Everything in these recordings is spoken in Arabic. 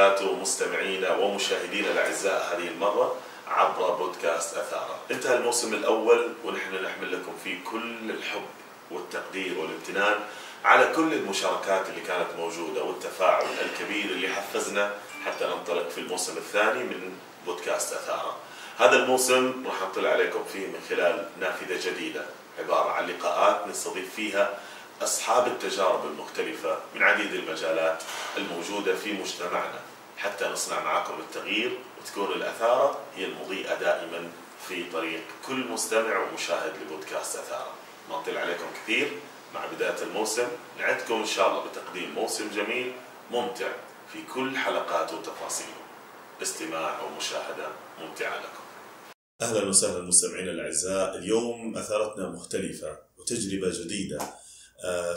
وبركاته مستمعينا ومشاهدينا الأعزاء هذه المرة عبر بودكاست أثارة. انتهى الموسم الأول ونحن نحمل لكم فيه كل الحب والتقدير والامتنان على كل المشاركات اللي كانت موجودة والتفاعل الكبير اللي حفزنا حتى ننطلق في الموسم الثاني من بودكاست أثارة. هذا الموسم راح نطلع عليكم فيه من خلال نافذة جديدة عبارة عن لقاءات نستضيف فيها أصحاب التجارب المختلفة من عديد المجالات الموجودة في مجتمعنا. حتى نصنع معكم التغيير وتكون الأثارة هي المضيئة دائما في طريق كل مستمع ومشاهد لبودكاست أثارة. ما نطيل عليكم كثير. مع بداية الموسم نعدكم إن شاء الله بتقديم موسم جميل ممتع في كل حلقاته وتفاصيله استماع ومشاهدة ممتعة لكم. أهلا وسهلا مستمعينا الأعزاء. اليوم أثارتنا مختلفة وتجربة جديدة.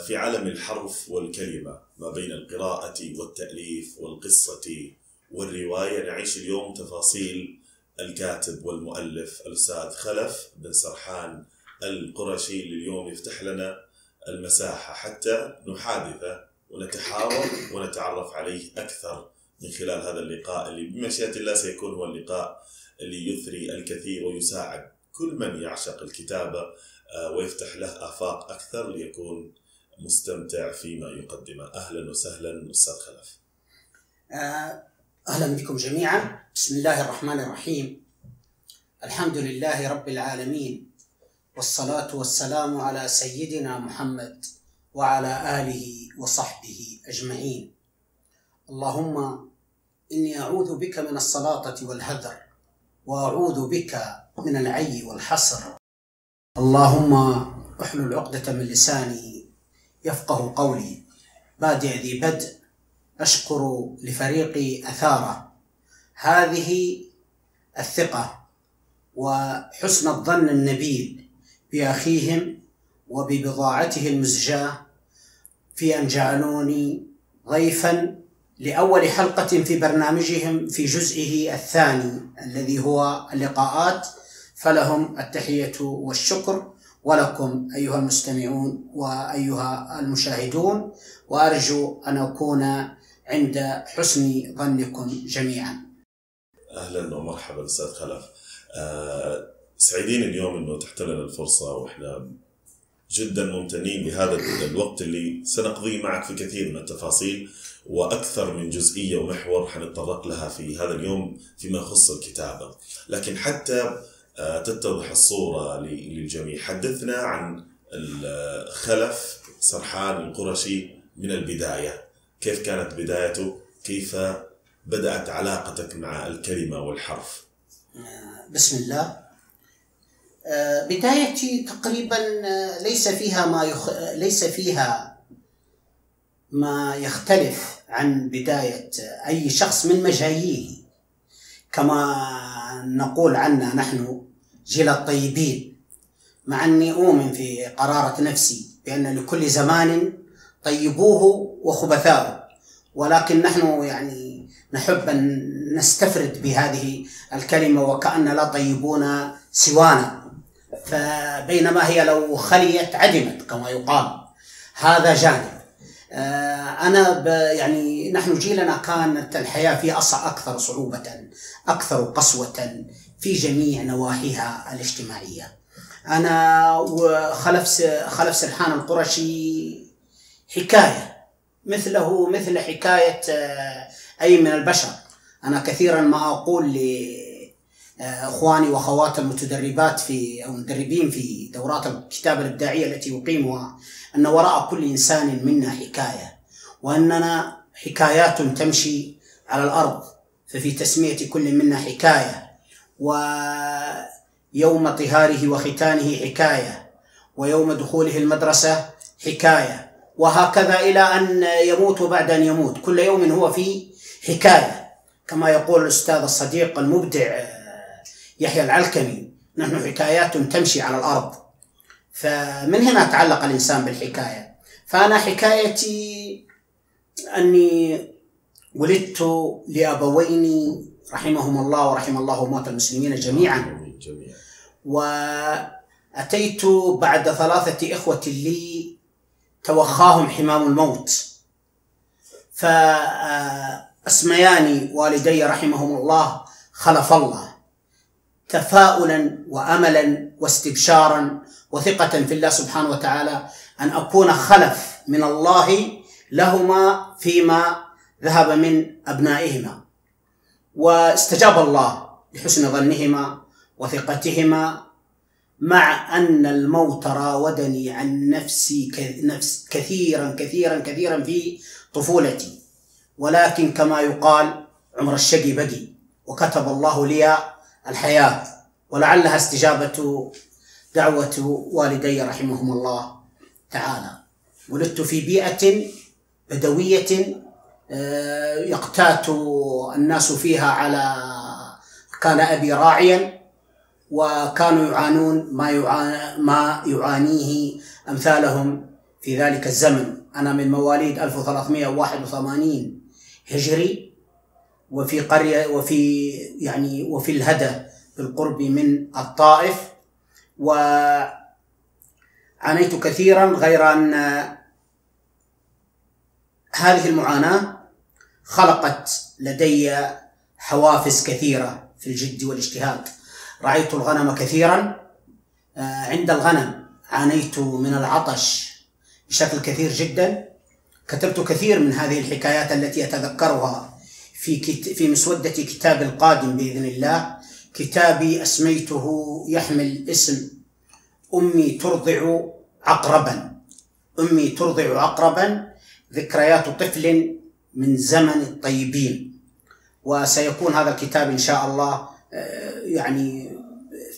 في عالم الحرف والكلمة ما بين القراءة والتأليف والقصة والرواية. نعيش اليوم تفاصيل الكاتب والمؤلف الأستاذ خلف بن سرحان القرشي اللي اليوم يفتح لنا المساحة حتى نحادثه ونتحاور ونتعرف عليه أكثر من خلال هذا اللقاء اللي بمشيئة الله سيكون هو اللقاء اللي يثري الكثير ويساعد كل من يعشق الكتابة آه، ويفتح له آفاق أكثر ليكون مستمتع فيما يقدمه. أهلا وسهلا أستاذ خلف. آه، أهلا بكم جميعا. بسم الله الرحمن الرحيم. الحمد لله رب العالمين والصلاة والسلام على سيدنا محمد وعلى آله وصحبه أجمعين. اللهم إني أعوذ بك من السلاطة والهذر وأعوذ بك من العي والحصر اللهم احلل عقدة من لساني يفقه قولي. بادئ ذي بدء أشكر لفريق أثارة. هذه الثقة وحسن الظن النبيل بأخيهم وببضاعته المزجاة في أن جعلوني ضيفا لأول حلقة في برنامجهم في جزئه الثاني الذي هو اللقاءات فلهم التحية والشكر ولكم أيها المستمعون وأيها المشاهدون وأرجو أن أكون عند حسن ظنكم جميعا. أهلا ومرحبا أستاذ خلف. آه، سعيدين اليوم أنه تحت لنا الفرصة وإحنا جدا ممتنين بهذا الوقت اللي سنقضيه معك في كثير من التفاصيل وأكثر من جزئية ومحور حنتطرق لها في هذا اليوم فيما يخص الكتابة، لكن حتى تتضح الصورة للجميع، حدثنا عن خلف سرحان القرشي من البداية، كيف كانت بدايته؟ كيف بدأت علاقتك مع الكلمة والحرف؟ بسم الله آه، بدايتي تقريبا آه، ليس فيها ما يخ... ليس فيها ما يختلف عن بداية أي شخص من مجاييه كما نقول عنا نحن جيل الطيبين مع أني أؤمن في قرارة نفسي بأن لكل زمان طيبوه وخبثاؤه ولكن نحن يعني نحب أن نستفرد بهذه الكلمة وكأن لا طيبون سوانا. فبينما هي لو خليت عدمت كما يقال هذا جانب. آه، أنا يعني نحن جيلنا كانت الحياة فيه أصع أكثر صعوبة أكثر قسوة في جميع نواحيها الاجتماعية. أنا وخلف خلف سرحان القرشي حكاية مثله مثل حكاية آه، أي من البشر. أنا كثيرا ما أقول إخواني وأخوات المتدربات في أو المدربين في دورات الكتابة الإبداعية التي يقيمها أن وراء كل إنسان منا حكاية. وأننا حكايات تمشي على الأرض ففي تسمية كل منا حكاية ويوم طهاره وختانه حكاية ويوم دخوله المدرسة حكاية. وهكذا إلى أن يموت بعد أن يموت. كل يوم هو في حكاية. كما يقول الأستاذ الصديق المبدع يحيى العلكمي نحن حكايات تمشي على الأرض. فمن هنا تعلق الإنسان بالحكاية. فأنا حكايتي أني ولدت لأبوين رحمهم الله ورحم الله موت المسلمين جميعا. وأتيت بعد ثلاثة إخوة لي توخاهم حمام الموت. فأسميان والدي رحمهم الله خلف الله تفاؤلا واملا واستبشارا وثقة في الله سبحانه وتعالى أن أكون خلف من الله لهما فيما ذهب من أبنائهما. واستجاب الله لحسن ظنهما وثقتهما مع أن الموت راودني عن نفسي نفس كثيرا كثيرا كثيرا في طفولتي. ولكن كما يقال عمر الشقي بقي وكتب الله لي الحياة ولعلها استجابة دعوة والدي رحمهم الله تعالى. ولدت في بيئة بدوية آه، يقتات الناس فيها على كان أبي راعيا وكانوا يعانون ما يعاني ما يعانيه أمثالهم في ذلك الزمن. أنا من مواليد 1381 هجري وفي قرية وفي يعني وفي الهدى بالقرب من الطائف وعانيت كثيرا غير أن هذه المعاناة خلقت لدي حوافز كثيرة في الجد والاجتهاد. رعيت الغنم كثيرا عند الغنم عانيت من العطش بشكل كثير جدا. كتبت كثير من هذه الحكايات التي أتذكرها في في مسودة كتاب القادم بإذن الله. كتابي أسميته يحمل اسم أمي ترضع عقربا. أمي ترضع عقربا. ذكريات طفل من زمن الطيبين. وسيكون هذا الكتاب إن شاء الله آه، يعني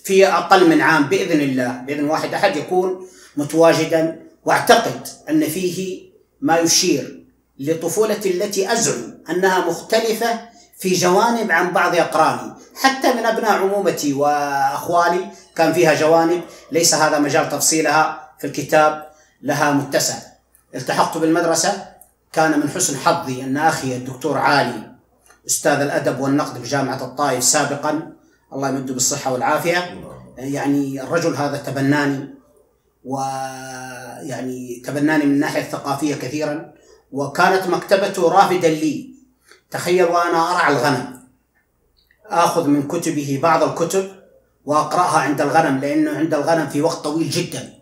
في أقل من عام بإذن الله. بإذن واحد أحد يكون متواجدا. واعتقد أن فيه ما يشير لطفولتي التي أزعم أنها مختلفة في جوانب عن بعض أقراني. حتى من أبناء عمومتي وأخوالي كان فيها جوانب ليس هذا مجال تفصيلها في الكتاب لها متسع. التحقت بالمدرسة كان من حسن حظي أن أخي الدكتور عالي أستاذ الأدب والنقد بجامعة الطائف سابقا الله يمده بالصحة والعافية يعني الرجل هذا تبناني ويعني تبناني من الناحية الثقافية كثيرا وكانت مكتبته رافدا لي. تخيل وأنا أرعى الغنم. آخذ من كتبه بعض الكتب وأقرأها عند الغنم لأنه عند الغنم في وقت طويل جدا.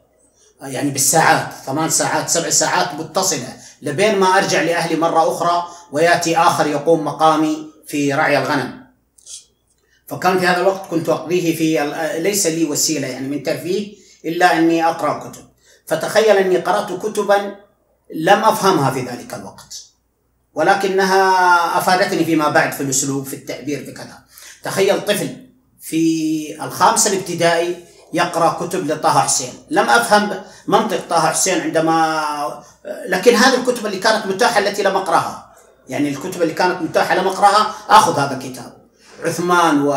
يعني بالساعات ثمان ساعات سبع ساعات متصلة. لبين ما أرجع لأهلي مرة أخرى ويأتي آخر يقوم مقامي في رعي الغنم. فكان في هذا الوقت كنت أقضيه في ليس لي وسيلة يعني من ترفيه إلا أني أقرأ كتب. فتخيل أني قرأت كتبا لم أفهمها في ذلك الوقت. ولكنها أفادتني فيما بعد في الأسلوب في التعبير في كذا. تخيل طفل في الخامسة الابتدائي يقرأ كتب لطه حسين. لم أفهم منطق طه حسين عندما لكن هذه الكتب اللي كانت متاحة التي لم أقرأها. يعني الكتب اللي كانت متاحة لم أقرأها آخذ هذا الكتاب. عثمان و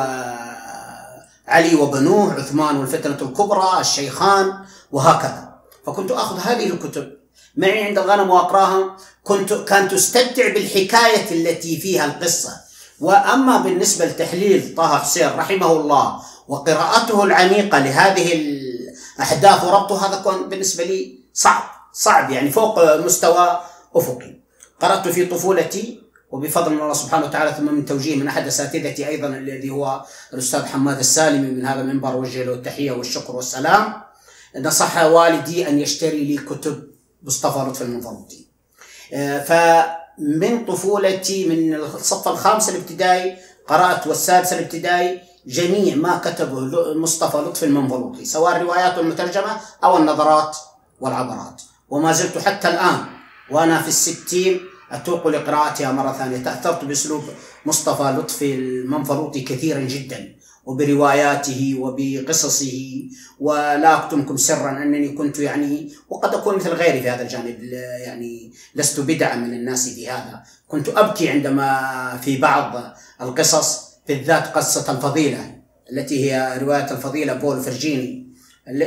علي وبنوه عثمان والفتنة الكبرى الشيخان وهكذا. فكنت آخذ هذه الكتب. معي عند الغنم وأقراها. كنت كانت أستمتع بالحكاية التي فيها القصة. وأما بالنسبة لتحليل طه حسين رحمه الله وقراءته العميقة لهذه الأحداث وربطها هذا كان بالنسبة لي صعب صعب يعني فوق مستوى أفقي. قرأت في طفولتي وبفضل الله سبحانه وتعالى ثم من توجيه من أحد أساتذتي أيضا الذي هو الأستاذ حماد السالمي من هذا المنبر وجه له التحية والشكر والسلام. نصح والدي أن يشتري لي كتب مصطفى لطفي المنفلوطي آه، فمن طفولتي من الصف الخامس الابتدائي قرأت والسادس الابتدائي جميع ما كتبه مصطفى لطفي المنفلوطي سواء الروايات المترجمة أو النظرات والعبرات. وما زلت حتى الآن وأنا في الستين أتوق لقراءتها مرة ثانية. تأثرت بأسلوب مصطفى لطفي المنفلوطي كثيرا جدا وبرواياته وبقصصه. ولا أكتمكم سرا أنني كنت يعني وقد أكون مثل غيري في هذا الجانب يعني لست بدعا من الناس في هذا. كنت أبكي عندما في بعض القصص بالذات قصة الفضيلة التي هي رواية الفضيلة بول فرجيني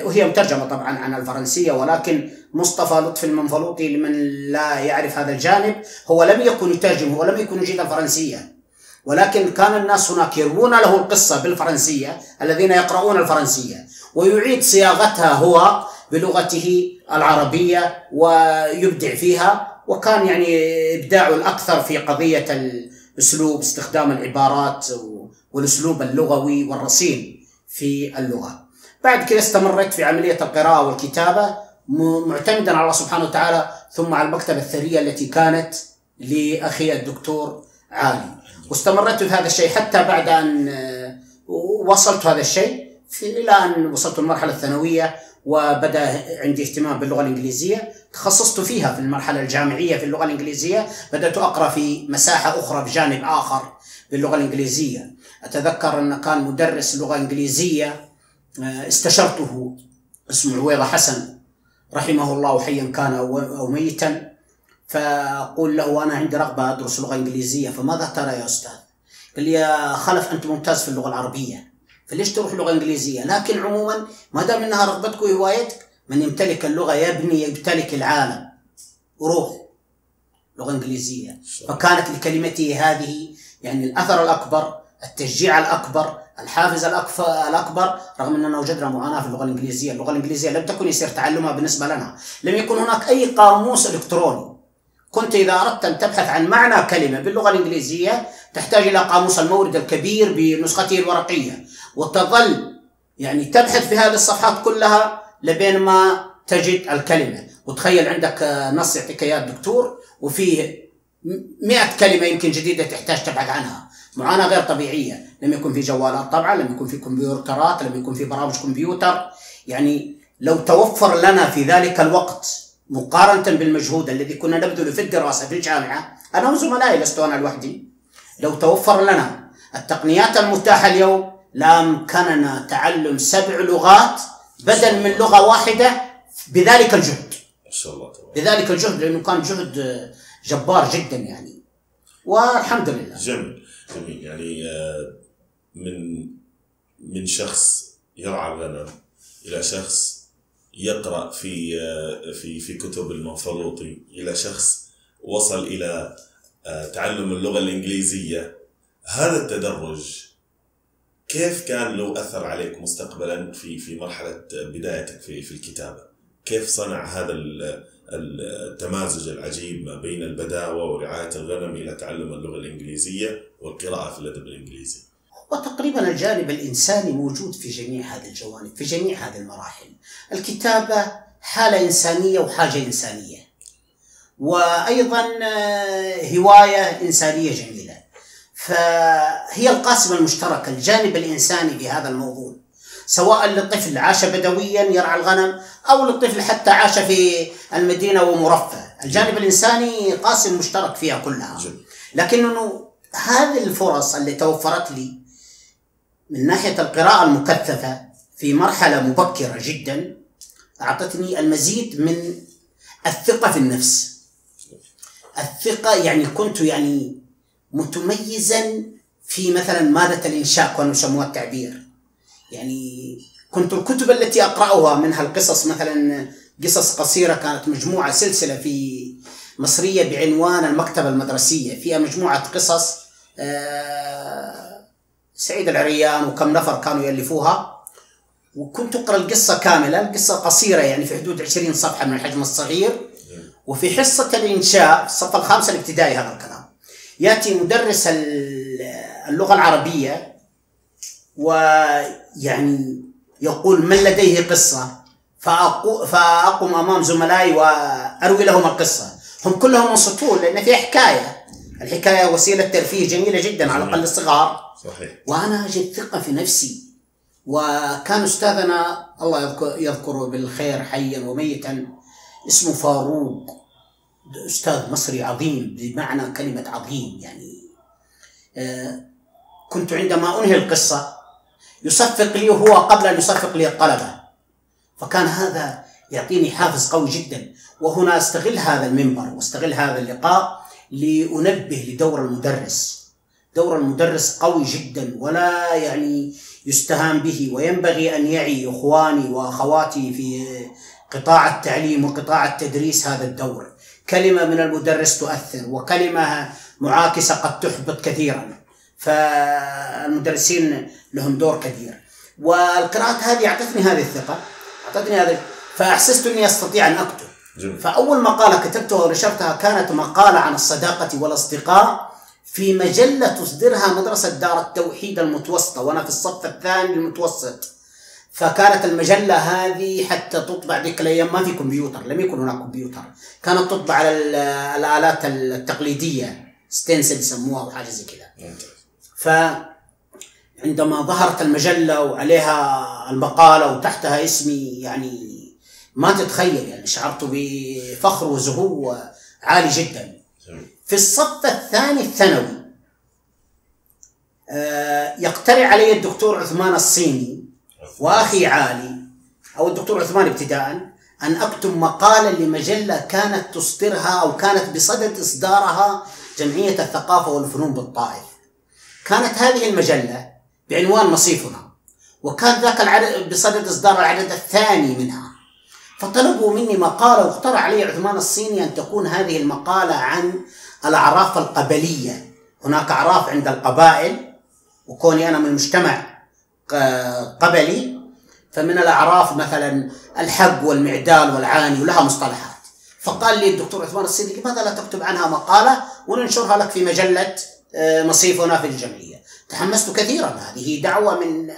وهي مترجمة طبعا عن الفرنسية ولكن مصطفى لطفي المنفلوطي لمن لا يعرف هذا الجانب هو لم يكن يترجم ولم يكن يجيد الفرنسيه ولكن كان الناس هناك يروون له القصة بالفرنسية الذين يقرؤون الفرنسية ويعيد صياغتها هو بلغته العربية ويبدع فيها وكان يعني ابداعه الاكثر في قضية الاسلوب استخدام العبارات والأسلوب اللغوي والرصين في اللغة. بعد كذا استمرت في عملية القراءة والكتابة معتمدا على الله سبحانه وتعالى ثم على المكتبة الثرية التي كانت لأخي الدكتور عالي واستمرت في هذا الشيء حتى بعد أن آه، وصلت هذا الشيء إلى أن وصلت المرحله الثانوية وبدأ عندي اهتمام باللغة الإنجليزية. تخصصت فيها في المرحلة الجامعية في اللغة الإنجليزية. بدأت أقرأ في مساحة أخرى بجانب آخر باللغة الإنجليزية. أتذكر أن كان مدرس لغة إنجليزية آه، استشرته اسمه عويضة حسن رحمه الله حيا كان أو ميتا. فأقول له أنا عندي رغبة أدرس لغة إنجليزية فماذا ترى يا أستاذ؟ قال لي يا خلف أنت ممتاز في اللغة العربية. فليش تروح لغة إنجليزية؟ لكن عموما ما دام إنها رغبتك وهوايتك من يمتلك اللغة يبني يمتلك العالم. وروح لغة إنجليزية. فكانت لكلمتي هذه يعني الأثر الأكبر التشجيع الأكبر الحافز الأكبر رغم أننا وجدنا معاناة في اللغة الإنجليزية، اللغة الإنجليزية لم تكن يسير تعلمها بالنسبة لنا، لم يكن هناك أي قاموس إلكتروني. كنت إذا أردت أن تبحث عن معنى كلمة باللغة الإنجليزية تحتاج إلى قاموس المورد الكبير بنسخته الورقية، وتظل يعني تبحث في هذه الصفحات كلها لبين ما تجد الكلمة، وتخيل عندك نص يعطيك إياه الدكتور وفيه 100 كلمة يمكن جديدة تحتاج تبحث عنها. معاناة غير طبيعية، لم يكن في جوالات طبعا، لم يكن في كمبيوترات، لم يكن في برامج كمبيوتر، يعني لو توفر لنا في ذلك الوقت مقارنة بالمجهود الذي كنا نبذله في الدراسة في الجامعة أنا وزملائي لست أنا لوحدي. لو توفر لنا التقنيات المتاحة اليوم لأمكننا تعلم سبع لغات بدل من لغة واحدة بذلك الجهد. ما شاء الله بذلك الجهد لأنه كان جهد جبار جدا يعني. والحمد لله. جميل جميل. يعني آه، من من شخص يرعى الغنم إلى شخص يقرأ في آه، في في كتب المنفلوطي إلى شخص وصل إلى آه، تعلم اللغة الإنجليزية. هذا التدرج كيف كان له أثر عليك مستقبلا في في مرحلة بدايتك في في الكتابة؟ كيف صنع هذا التمازج العجيب ما بين البداوة ورعاية الغنم إلى تعلم اللغة الإنجليزية والقراءة في الأدب الإنجليزي؟ وتقريبا الجانب الإنساني موجود في جميع هذه الجوانب في جميع هذه المراحل. الكتابة حالة إنسانية وحاجة إنسانية وأيضا آه، هواية إنسانية جميلة. فهي القاسم المشترك الجانب الإنساني في هذا الموضوع سواء للطفل عاش بدويا يرعى الغنم أو للطفل حتى عاش في المدينة ومرفه، الجانب الإنساني قاسم مشترك فيها كلها. لكنه هذه الفرص اللي توفرت لي من ناحية القراءة المكثفة في مرحلة مبكرة جدا أعطتني المزيد من الثقة في النفس. الثقة يعني كنت يعني متميزا في مثلا مادة الإنشاء كانوا يسموها التعبير. يعني كنت الكتب التي أقرأها منها القصص مثلا قصص قصيرة كانت مجموعة سلسلة في مصرية بعنوان المكتبة المدرسية. فيها مجموعة قصص آه، سعيد العريان وكم نفر كانوا يألفوها. وكنت أقرأ القصة كاملة القصة قصيرة يعني في حدود 20 صفحة من الحجم الصغير. وفي حصة الإنشاء في الصف الخامس الابتدائي هذا الكلام. يأتي مدرس اللغة العربية ويعني يقول من لديه قصة؟ فأقوم أمام زملائي وأروي لهم القصة. هم كلهم ينصتون لأن في حكاية. الحكاية وسيلة ترفيه جميلة جدا على الأقل الصغار. صحيح. وأنا أجد ثقة في نفسي. وكان أستاذنا الله يذكره بالخير حيا وميتا اسمه فاروق. أستاذ مصري عظيم بمعنى كلمة عظيم يعني آه، كنت عندما أنهي القصة يصفق لي هو قبل أن يصفق لي الطلبة. فكان هذا يعطيني حافز قوي جدا. وهنا أستغل هذا المنبر وأستغل هذا اللقاء لأنبه لدور المدرس. دور المدرس قوي جدا ولا يعني يستهان به وينبغي أن يعي إخواني وأخواتي في قطاع التعليم وقطاع التدريس هذا الدور. كلمة من المدرس تؤثر وكلمة معاكسة قد تحبط كثيرا. فالمدرسين لهم دور كبير. والقراءات هذه أعطتني هذه الثقة أعطتني هذا فأحسست أني أستطيع أن أكتب. جميل. فأول مقالة كتبتها ونشرتها كانت مقالة عن الصداقة والأصدقاء في مجلة تصدرها مدرسة دار التوحيد المتوسطة وأنا في الصف الثاني المتوسط. فكانت المجلة هذه حتى تطبع ذيك الأيام. ما في كمبيوتر لم يكن هناك كمبيوتر. كانت تطبع على ال- الآلات التقليدية ستنسل يسموها أو حاجة زي كذا ممتاز فعندما ظهرت المجلة وعليها المقالة وتحتها اسمي يعني ما تتخيل يعني شعرت بفخر وزهو عالي جدا. في الصف الثاني الثانوي آه، يقترح علي الدكتور عثمان الصيني واخي علي أو الدكتور عثمان ابتداء أن اكتب مقالا لمجلة كانت تصدرها أو كانت بصدد إصدارها جمعية الثقافة والفنون بالطائف. كانت هذه المجلة بعنوان مصيفنا وكان ذاك العدد بصدد إصدار العدد الثاني منها. فطلبوا مني مقالة واقترح علي عثمان الصيني أن تكون هذه المقالة عن الأعراف القبلية. هناك أعراف عند القبائل وكوني أنا من مجتمع قبلي فمن الأعراف مثلا الحق والمعدال والعاني ولها مصطلحات. فقال لي الدكتور عثمان الصيني لماذا لا تكتب عنها مقالة وننشرها لك في مجلة آه، مصيفنا في الجمعية. تحمست كثيرا هذه دعوة من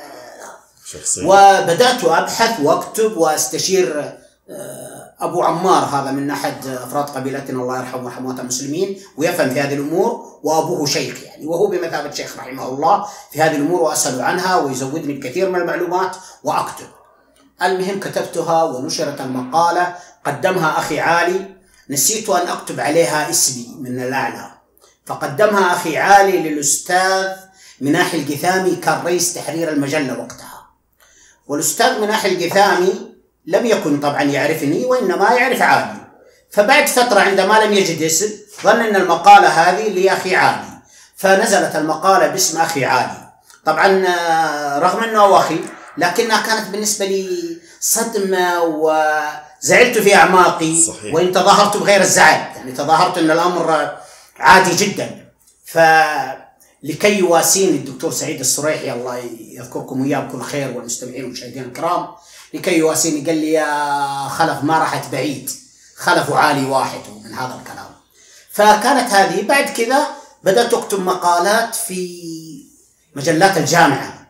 شخصيا وبدأت أبحث وأكتب وأستشير آه، أبو عمار هذا من أحد أفراد قبيلتنا الله يرحمه ويرحم المسلمين ويفهم في هذه الأمور وأبوه شيخ يعني وهو بمثابة شيخ رحمه الله في هذه الأمور وأسأل عنها ويزودني بكثير من المعلومات وأكتب. المهم كتبتها ونشرت المقالة قدمها أخي علي نسيت أن أكتب عليها اسمي من الأعلى فقدمها أخي علي للأستاذ مناحي القثامي كان رئيس تحرير المجلة وقتها. والأستاذ مناحي القثامي لم يكن طبعا يعرفني وإنما يعرف علي فبعد فترة عندما لم يجد اسم ظن أن المقالة هذه لأخي علي فنزلت المقالة باسم أخي علي طبعا آه، رغم أنه هو أخي لكنها كانت بالنسبة لي صدمة وزعلت في أعماقي. صحيح. وإن تظاهرت بغير الزعل يعني تظاهرت أن الأمر عادي جدا. فلكي يواسيني الدكتور سعيد السريحي الله يذكركم اياه بكل خير والمستمعين والمشاهدين الكرام لكي يواسيني. قال لي يا خلف ما راحت بعيد. خلف عالي واحد من هذا الكلام. فكانت هذه بعد كذا بدأت أكتب مقالات في مجلات الجامعة.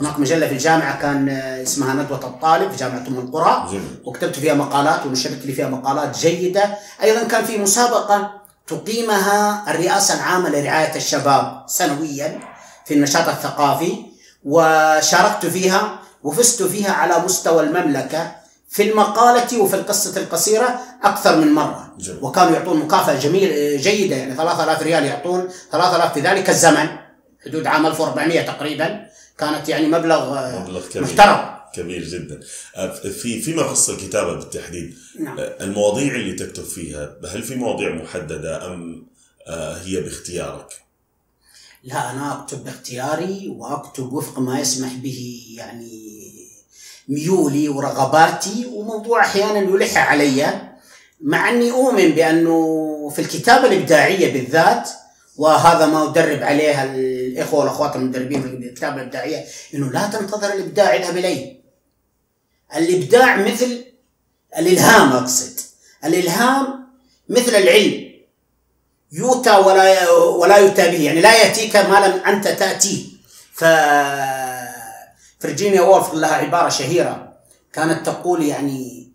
هناك مجلة في الجامعة كان اسمها ندوة الطالب في جامعة أم القرى. وكتبت فيها مقالات ونشرت لي فيها مقالات جيدة. أيضا كان في مسابقة تقيمها الرئاسة العامة لرعاية الشباب سنويا في النشاط الثقافي وشاركت فيها وفزت فيها على مستوى المملكة في المقالة وفي القصة القصيرة أكثر من مرة جميل. وكانوا يعطون مكافأة جميل جيدة يعني 3000 ريال يعطون 3000 في ذلك الزمن حدود عام 1400 تقريبا كانت يعني مبلغ آه، مبلغ كبير محترم كبير جدا آه، في فيما يخص الكتابة بالتحديد نعم. آه، المواضيع اللي تكتب فيها هل في مواضيع محددة أم آه، هي باختيارك؟ لا أنا أكتب باختياري وأكتب وفق ما يسمح به يعني ميولي ورغباتي وموضوع أحيانا يلح علي مع أني أؤمن بأنه في الكتابة الإبداعية بالذات وهذا ما أدرب عليه الإخوة والأخوات المدربين في الكتابة الإبداعية إنه لا تنتظر الإبداع اذهب إليه. الإبداع مثل الإلهام أقصد. الإلهام مثل العلم يؤتى ولا ولا يؤتى به. يعني لا يأتيك ما لم أنت تاتيه ف فرجينيا وولف لها عبارة شهيرة. كانت تقول يعني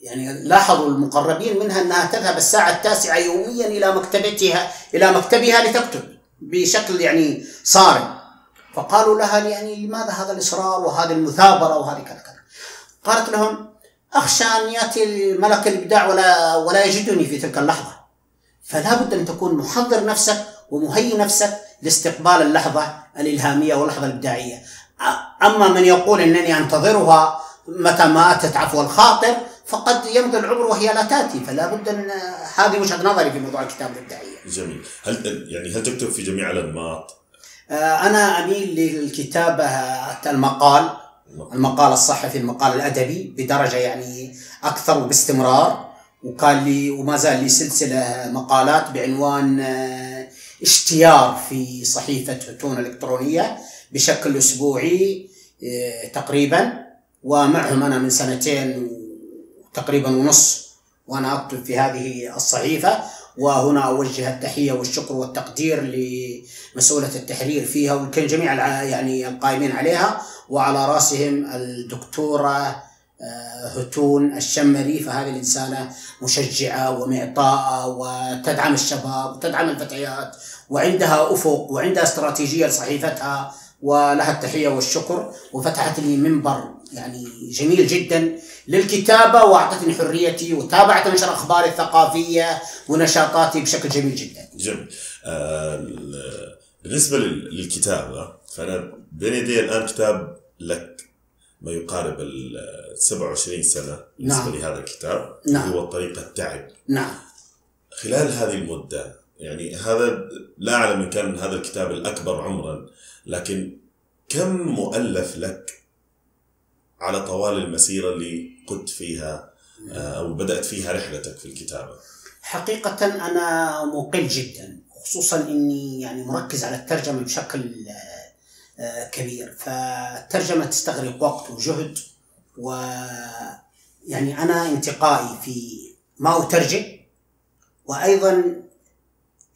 يعني لاحظوا المقربين منها أنها تذهب الساعة التاسعة يوميا إلى مكتبتها إلى مكتبها لتكتب بشكل يعني صارم. فقالوا لها يعني لماذا هذا الإصرار وهذه المثابرة وهذه كذا كذا. قالت لهم أخشى أن يأتي ملك الإبداع ولا ولا يجدني في تلك اللحظة. فلا بد أن تكون محضر نفسك ومهيئ نفسك لاستقبال اللحظة الإلهامية واللحظة الإبداعية. أ- أما من يقول إنني أنتظرها متى ما اتت عفو الخاطر فقد يمضي العمر وهي لا تأتي فلا بد ان هذه وجهة نظري في موضوع الكتابه الإبداعية. جميل هل يعني هل تكتب في جميع الأنماط؟ أنا أميل للكتابه المقال المقال الصحفي المقال الأدبي بدرجة يعني أكثر وباستمرار وكان لي وما زال لي سلسلة مقالات بعنوان آه، اشتيار في صحيفة تون الإلكترونية بشكل أسبوعي آه، تقريبا. ومعهم أنا من سنتين تقريبا ونص وأنا أكتب في هذه الصحيفة. وهنا أوجه التحية والشكر والتقدير لمسؤولة التحرير فيها ولكل جميع يعني القائمين عليها. وعلى رأسهم الدكتورة آه، هتون الشمري فهذه الإنسانة مشجعة ومعطاءة وتدعم الشباب وتدعم الفتيات وعندها أفق وعندها استراتيجية لصحيفتها ولها التحية والشكر وفتحت لي منبر يعني جميل جدا للكتابة وأعطتني حريتي وتابعت نشر أخباري الثقافية ونشاطاتي بشكل جميل جدا. جميل. آه، ال- بالنسبة لل- للكتابة فأنا بين يدي الآن كتاب لك. ما يقارب ال 27 سنة بالنسبة نعم. لهذا الكتاب نعم. هو طريقة تعب نعم خلال هذه المدة يعني هذا لا أعلم إن كان هذا الكتاب الأكبر عمرا لكن كم مؤلف لك على طوال المسيرة اللي قدت فيها آه، أو بدأت فيها رحلتك في الكتابة حقيقة أنا مقل جدا خصوصا إني يعني مركز على الترجمة بشكل كبير. فالترجمة تستغرق وقت وجهد و يعني أنا انتقائي في ما أترجم وأيضا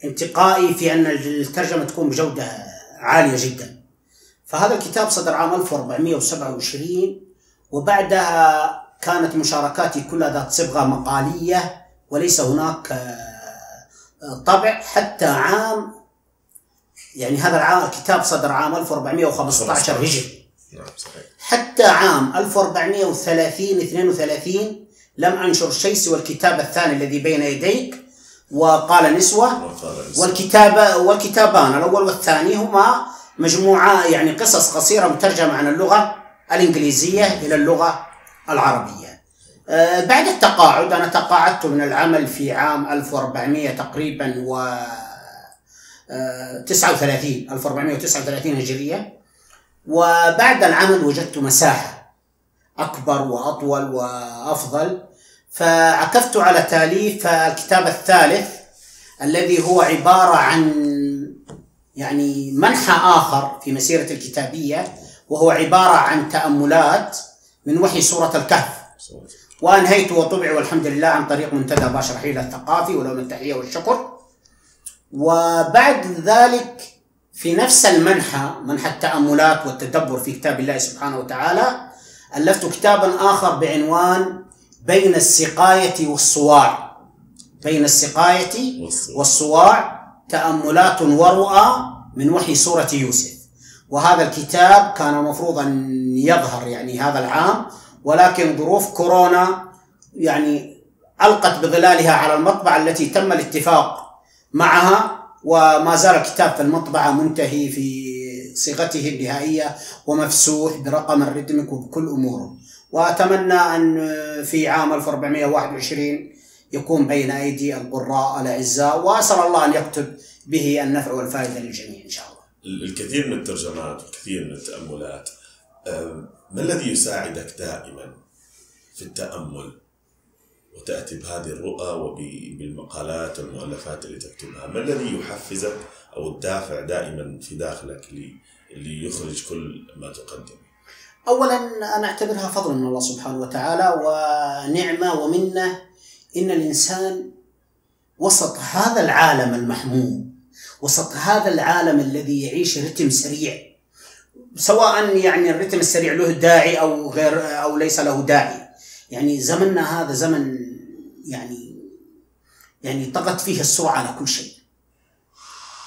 انتقائي في أن الترجمة تكون بجودة عالية جدا. فهذا الكتاب صدر عام 1427 وبعدها كانت مشاركاتي كلها ذات صبغة مقالية وليس هناك طبع. حتى عام يعني هذا العام الكتاب صدر عام 1415 هجري. نعم صحيح. حتى عام 1430 32 لم أنشر شيء سوى الكتاب الثاني الذي بين يديك وقال نسوة. وقال والكتابة والكتابان الأول والثاني هما مجموعة يعني قصص قصيرة مترجمة عن اللغة الإنجليزية إلى اللغة العربية. آه، بعد التقاعد أنا تقاعدت من العمل في عام 1400 تقريبا و 39 1439 هجرية. وبعد العمل وجدت مساحة أكبر وأطول وأفضل. فعكفت على تاليف الكتاب الثالث الذي هو عبارة عن يعني منحى آخر في مسيرة الكتابية وهو عبارة عن تأملات من وحي سورة الكهف. وأنهيت وطبع والحمد لله عن طريق منتدى باشا رحيل الثقافي ولهم التحية والشكر. وبعد ذلك في نفس المنحى منحى التأملات والتدبر في كتاب الله سبحانه وتعالى ألفت كتابا آخر بعنوان بين السقاية والصواع بين السقاية والصواع. والصواع تأملات ورؤى من وحي سورة يوسف وهذا الكتاب كان المفروض أن يظهر يعني هذا العام ولكن ظروف كورونا يعني ألقت بظلالها على المطبعة التي تم الاتفاق معها وما زال الكتاب في المطبعة منتهي في صيغته النهائية ومفسوح برقم الريتمك وبكل أموره. وأتمنى أن في عام 1421 يكون بين أيدي القراء الأعزاء وأسأل الله أن يكتب به النفع والفائدة للجميع إن شاء الله. الكثير من الترجمات والكثير من التأملات ما الذي يساعدك دائما في التأمل؟ وتأتي بهذه الرؤى وبالمقالات والمؤلفات اللي تكتبها. ما الذي يحفزك أو الدافع دائما في داخلك لي اللي يخرج كل ما تقدم؟ أولا أنا أعتبرها فضل من الله سبحانه وتعالى ونعمة ومنة إن الإنسان وسط هذا العالم المحموم وسط هذا العالم الذي يعيش رتم سريع سواء يعني الرتم السريع له داعي أو غير أو ليس له داعي. يعني زمننا هذا زمن يعني يعني طغت فيه السرعة على كل شيء.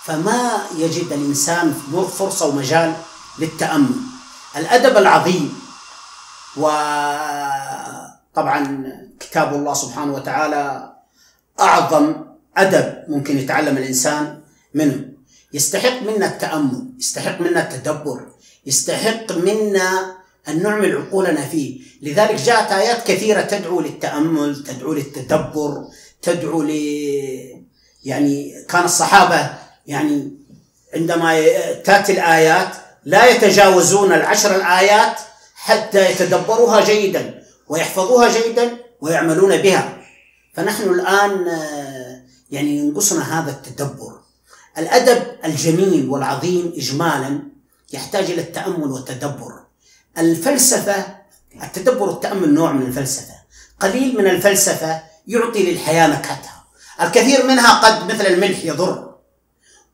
فما يجد الإنسان فرصة ومجال للتأمل. الأدب العظيم وطبعا كتاب الله سبحانه وتعالى أعظم أدب ممكن يتعلم الإنسان منه. يستحق منا التأمل يستحق منا التدبر يستحق منا أن نعمل عقولنا فيه. لذلك جاءت آيات كثيرة تدعو للتأمل تدعو للتدبر تدعو ل يعني كان الصحابة يعني عندما تأتي الآيات لا يتجاوزون العشر الآيات حتى يتدبروها جيدا ويحفظوها جيدا ويعملون بها. فنحن الآن آه، يعني ينقصنا هذا التدبر. الأدب الجميل والعظيم إجمالا يحتاج إلى التأمل والتدبر. الفلسفة التدبر والتأمل نوع من الفلسفة. قليل من الفلسفة يعطي للحياة نكهتها الكثير منها قد مثل الملح يضر.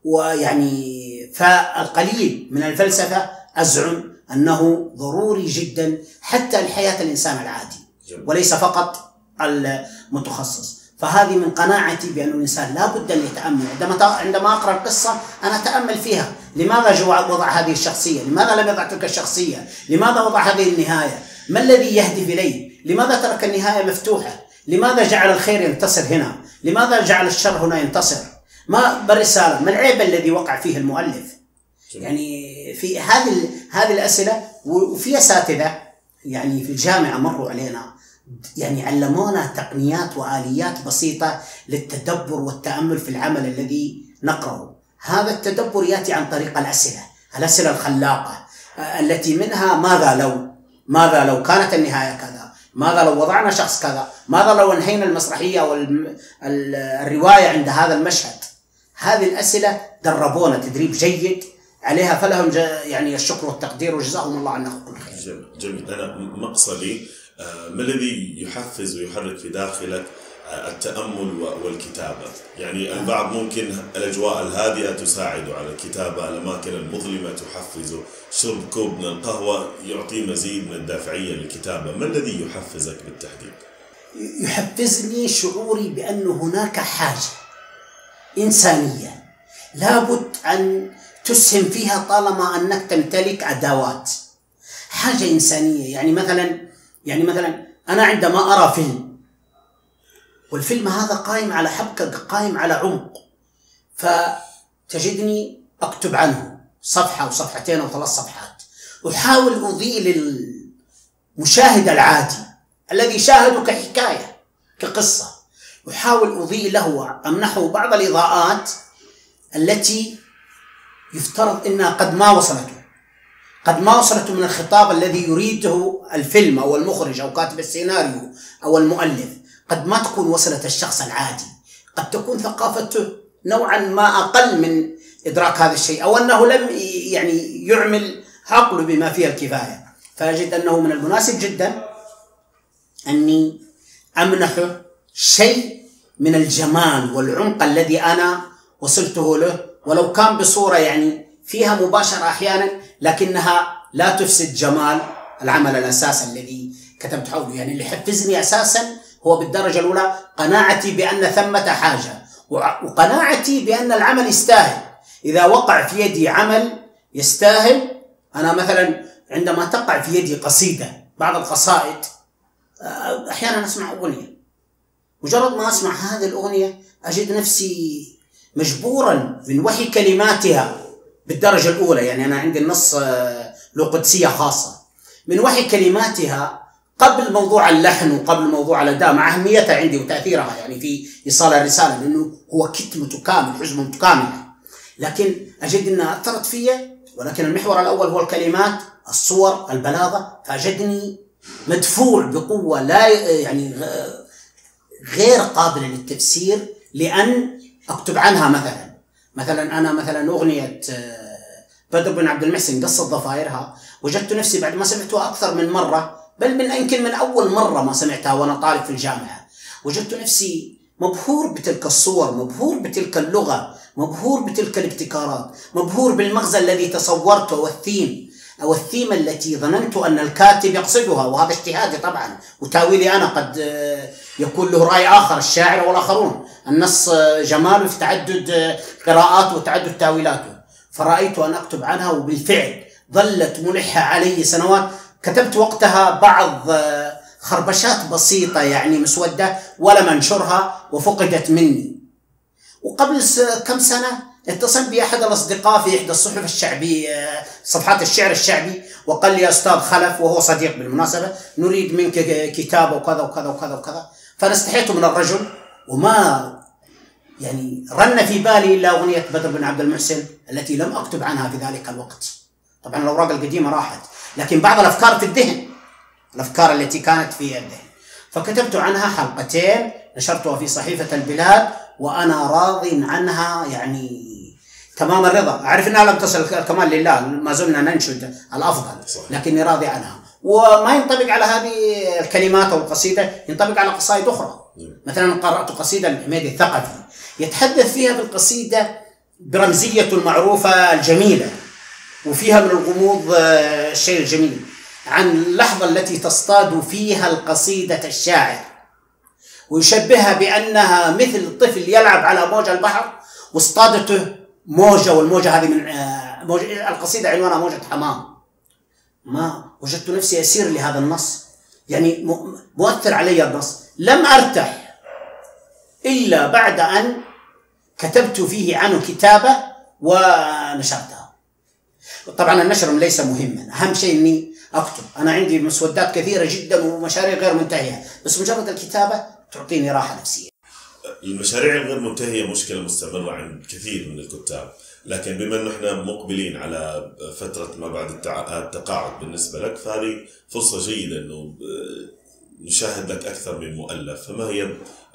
ويعني فالقليل من الفلسفة أزعم أنه ضروري جدا حتى لحياة الإنسان العادي وليس فقط المتخصص. فهذه من قناعتي بأن الإنسان لا بد أن يتأمل. عندما عندما أقرأ القصة أنا أتأمل فيها. لماذا وضع هذه الشخصية؟ لماذا لم يضع تلك الشخصية؟ لماذا وضع هذه النهاية؟ ما الذي يهدف إليه؟ لماذا ترك النهاية مفتوحة؟ لماذا جعل الخير ينتصر هنا؟ لماذا جعل الشر هنا ينتصر؟ ما بالرسالة ما العيب الذي وقع فيه المؤلف؟ يعني في هذه هذه الأسئلة وفي أساتذة يعني في الجامعة مروا علينا يعني علمونا تقنيات وآليات بسيطة للتدبر والتأمل في العمل الذي نقرأه. هذا التدبر يأتي عن طريق الأسئلة، الأسئلة الخلاقة التي منها ماذا لو؟ ماذا لو كانت النهاية كذا؟ ماذا لو وضعنا شخص كذا؟ ماذا لو انهينا المسرحية أو الرواية عند هذا المشهد؟ هذه الأسئلة دربونا تدريب جيد عليها فلهم يعني الشكر والتقدير وجزاهم الله عنا كل خير. جميل أنا مقصدي آه، ما الذي يحفز ويحرك في داخلك التأمل والكتابة. يعني البعض ممكن الأجواء الهادئة تساعده على الكتابة الأماكن المظلمة تحفزه شرب كوب من القهوة يعطيه مزيد من الدافعية للكتابة. ما الذي يحفزك بالتحديد؟ يحفزني شعوري بأن هناك حاجة إنسانية. لابد أن تسهم فيها طالما أنك تمتلك أدوات. حاجة إنسانية. يعني مثلا يعني مثلا أنا عندما أرى فيلم والفيلم هذا قائم على حبكة قائم على عمق. فتجدني أكتب عنه صفحة أو صفحتين أو ثلاث صفحات. أحاول أضيء للمشاهد العادي الذي شاهده كحكاية كقصة. أحاول أضيء له أمنحه بعض الإضاءات التي يفترض أنها قد ما وصلته. قد ما وصلته من الخطاب الذي يريده الفيلم أو المخرج أو كاتب السيناريو أو المؤلف. قد ما تكون وصلت الشخص العادي. قد تكون ثقافته نوعا ما أقل من إدراك هذا الشيء أو أنه لم يعني يعمل عقله بما فيه الكفاية. فأجد أنه من المناسب جدا أني امنحه شيء من الجمال والعمق الذي أنا وصلته له ولو كان بصورة يعني فيها مباشرة أحيانا لكنها لا تفسد جمال العمل الاساسي الذي كتبت حوله. يعني اللي حفزني أساسا هو بالدرجة الأولى قناعتي بأن ثمة حاجة وقناعتي بأن العمل يستاهل. إذا وقع في يدي عمل يستاهل أنا مثلا عندما تقع في يدي قصيدة بعض القصائد آه، أحيانا أسمع أغنية. مجرد ما أسمع هذه الأغنية أجد نفسي مجبورا من وحي كلماتها بالدرجة الأولى. يعني أنا عندي النص آه، له قدسية خاصة. من وحي كلماتها قبل موضوع اللحن وقبل موضوع الأداء مع أهميتها عندي وتأثيرها يعني في إيصال الرسالة لأنه هو كت متكامل حزمة متكاملة لكن أجد أنها أثرت فيا ولكن المحور الأول هو الكلمات الصور البلاغة فأجدني مدفوع بقوة لا يعني غير قابلة للتفسير لأن أكتب عنها مثلا. مثلا أنا مثلا أغنية آه، بدر بن عبد المحسن قصة ضفايرها وجدت نفسي بعد ما سمعتها أكثر من مرة بل من يمكن من أول مرة ما سمعتها وأنا طالب في الجامعة. وجدت نفسي مبهور بتلك الصور مبهور بتلك اللغة مبهور بتلك الابتكارات مبهور بالمغزى الذي تصورته والثيم أو الثيمة التي ظننت أن الكاتب يقصدها وهذا اجتهادي طبعا. وتاويلي أنا قد آه، يكون له رأي آخر الشاعر والآخرون النص آه، جماله في تعدد آه، قراءاته وتعدد تاويلاته. فرأيت أن أكتب عنها وبالفعل ظلت ملحة علي سنوات. كتبت وقتها بعض خربشات بسيطة يعني مسودة ولم أنشرها وفقدت مني. وقبل كم سنة اتصل بي أحد الأصدقاء في إحدى الصحف الشعبية صفحات الشعر الشعبي وقال لي يا أستاذ خلف وهو صديق بالمناسبة نريد منك كتابه وكذا وكذا وكذا وكذا. فانا استحيت من الرجل وما يعني رن في بالي إلا أغنية بدر بن عبد المحسن التي لم أكتب عنها في ذلك الوقت. طبعا الأوراق القديمة راحت. لكن بعض الأفكار في الذهن الأفكار التي كانت في الذهن. فكتبت عنها حلقتين نشرتها في صحيفة البلاد وأنا راض عنها يعني تمام الرضا. أعرف أنها لم تصل الكمال لله ما زلنا ننشد الأفضل لكني راضي عنها. وما ينطبق على هذه الكلمات أو القصيدة ينطبق على قصائد أخرى. مثلا قرأت قصيدة للحميدي الثقفي. يتحدث فيها في القصيدة برمزيته المعروفة الجميلة. وفيها من الغموض آه، الشيء الجميل. عن اللحظة التي تصطاد فيها القصيدة الشاعر. ويشبهها بأنها مثل طفل يلعب على موج البحر واصطادته موجة والموجة هذه من آه، موجة القصيدة عنوانها موجة حمام. ما وجدت نفسي أسير لهذا النص. يعني مؤثر علي النص. لم أرتاح إلا بعد أن كتبت فيه عنه كتابة ونشرتها طبعا النشر ليس مهما. أهم شيء أني أكتب. أنا عندي مسودات كثيرة جدا ومشاريع غير منتهية. بس مجرد الكتابة تعطيني راحة نفسية. المشاريع الغير منتهية مشكلة مستمرة عند كثير من الكتاب. لكن بما انه إحنا مقبلين على فترة ما بعد التقاعد بالنسبة لك فهذه فرصة جيدة إنه نشاهد لك أكثر من مؤلف. فما هي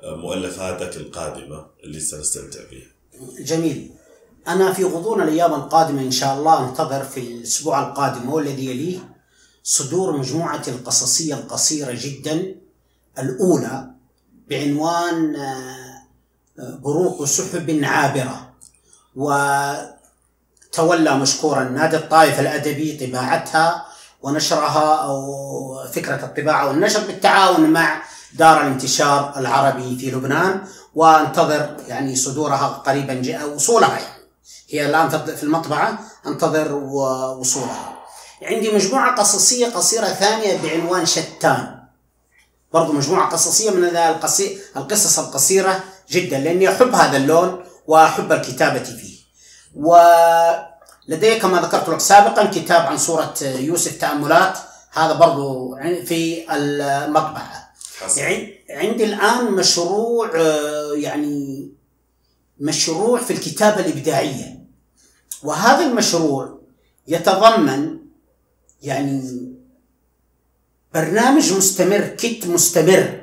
مؤلفاتك القادمة اللي سنستمتع بها؟ جميل. أنا في غضون الأيام القادمة إن شاء الله انتظر في الأسبوع القادم والذي يليه صدور مجموعة القصصية القصيرة جدا. الأولى بعنوان آه، بروق سحب عابرة وتولى مشكورا. نادي الطائف الأدبي طباعتها ونشرها أو فكرة الطباعة والنشر بالتعاون مع دار الانتشار العربي في لبنان. وانتظر يعني صدورها قريبا وصولها يعني. هي الآن في المطبعة أنتظر وصولها عندي مجموعة قصصية قصيرة ثانية بعنوان شتان. برضو مجموعة قصصية من القصص القصيرة جدا لأني أحب هذا اللون وحب الكتابة فيه. ولدي كما ذكرت لك سابقا كتاب عن سورة يوسف تأملات. هذا برضو في المطبعة. يعني عندي الآن مشروع يعني مشروع في الكتابة الإبداعية. وهذا المشروع يتضمن يعني برنامج مستمر كت مستمر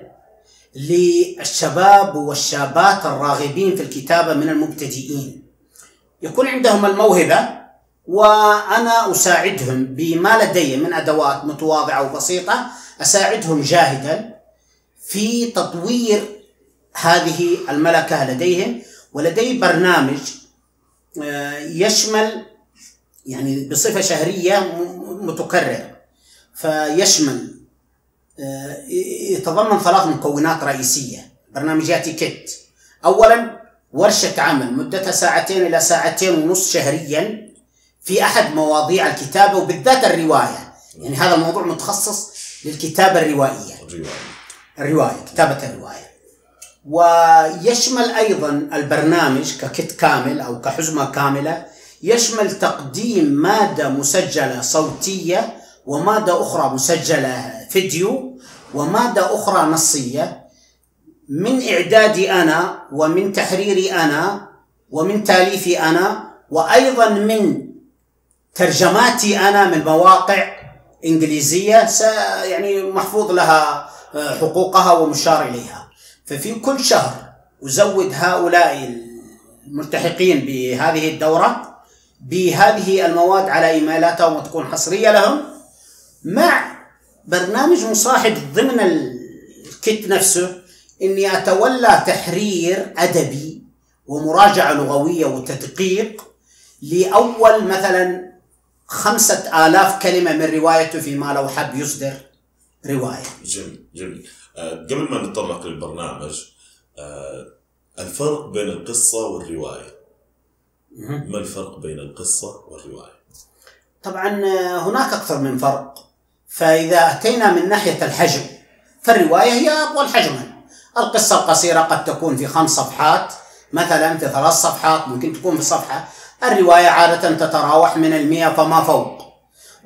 للشباب والشابات الراغبين في الكتابة من المبتدئين. يكون عندهم الموهبة وأنا أساعدهم بما لدي من أدوات متواضعة وبسيطة أساعدهم جاهدا في تطوير هذه الملكة لديهم ولدي برنامج يشمل يعني بصفة شهرية متكرر. فيشمل آه، يتضمن ثلاث مكونات رئيسية برنامجات كيت أولا ورشة عمل مدتها ساعتين إلى ساعتين ونص شهريا في أحد مواضيع الكتابة وبالذات الرواية. يعني هذا الموضوع متخصص للكتابة الروائية. الرواية. الرواية كتابة الرواية. ويشمل أيضا البرنامج ككت كامل أو كحزمة كاملة يشمل تقديم مادة مسجلة صوتية ومادة أخرى مسجلة فيديو ومادة أخرى نصية. من إعدادي أنا ومن تحريري أنا ومن تأليفي أنا وأيضا من ترجماتي أنا من مواقع إنجليزية يعني محفوظ لها آه، حقوقها ومشار إليها. ففي كل شهر أزود هؤلاء الملتحقين بهذه الدورة بهذه المواد على إيميلاتهم وتكون حصرية لهم مع برنامج مصاحب ضمن الكيت نفسه إني أتولى تحرير أدبي ومراجعة لغوية وتدقيق لأول مثلا خمسة آلاف كلمة من روايته فيما لو حب يصدر رواية. جميل جميل. قبل ما نتطرق للبرنامج آه الفرق بين القصة والرواية. ما الفرق بين القصة والرواية؟ طبعا آه، هناك أكثر من فرق. فإذا أتينا من ناحية الحجم فالرواية هي أطول حجما. القصة القصيرة قد تكون في خمس صفحات مثلا في ثلاث صفحات ممكن تكون في صفحة. الرواية عادة تتراوح من المئة فما فوق.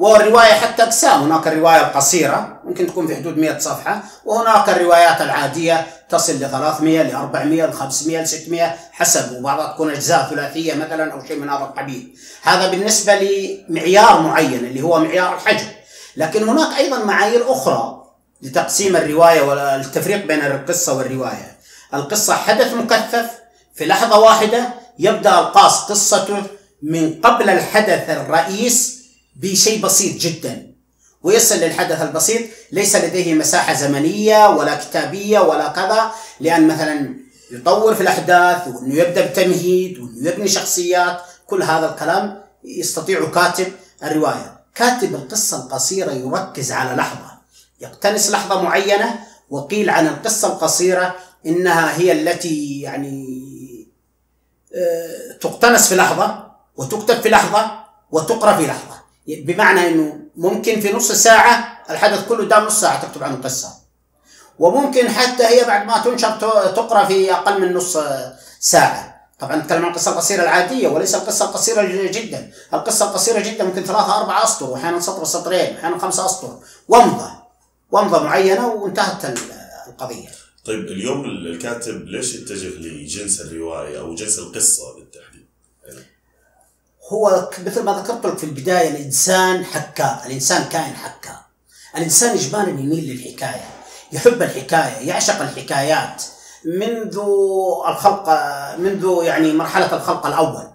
والرواية حتى أقسام. هناك الرواية القصيرة ممكن تكون في حدود 100 صفحة وهناك الروايات العادية تصل ل 300 ل 400 ل 500 ل 600 حسب وبعضها تكون أجزاء ثلاثية مثلا أو شيء من هذا القبيل. هذا بالنسبة لمعيار معين اللي هو معيار الحجم. لكن هناك أيضا معايير أخرى لتقسيم الرواية والتفريق بين القصة والرواية. القصة حدث مكثف في لحظة واحدة يبدأ القاص قصته من قبل الحدث الرئيس بشيء بسيط جدا. ويصل للحدث البسيط ليس لديه مساحة زمنية ولا كتابية ولا كذا لأن مثلا يطور في الأحداث وأنه يبدأ بتمهيد وأنه يبني شخصيات كل هذا الكلام يستطيع كاتب الرواية. كاتب القصة القصيرة يركز على لحظة. يقتنس لحظة معينة وقيل عن القصة القصيرة إنها هي التي يعني آه، تقتنس في لحظة وتكتب في لحظة وتقرأ في لحظة. بمعنى أنه ممكن في نص ساعة الحدث كله دام نص ساعة تكتب عنه قصة. وممكن حتى هي بعد ما تنشر تقرأ في أقل من نص ساعة. طبعا نتكلم عن القصة القصيرة العادية وليس القصة القصيرة جدا. القصة القصيرة جدا ممكن ثلاثة أربعة أسطر وأحيانا سطر سطرين أحيانا خمسة أسطر. ومضة. ومضة معينة وانتهت القضية. طيب اليوم الكاتب ليش يتجه لجنس الرواية أو جنس بالتحديد؟ هو مثل ما ذكرت لك في البداية الإنسان حكاء الإنسان كائن حكاء الإنسان إجمالا يميل للحكاية يحب الحكاية يعشق الحكايات منذ الخلق منذ يعني مرحلة الخلق الأول.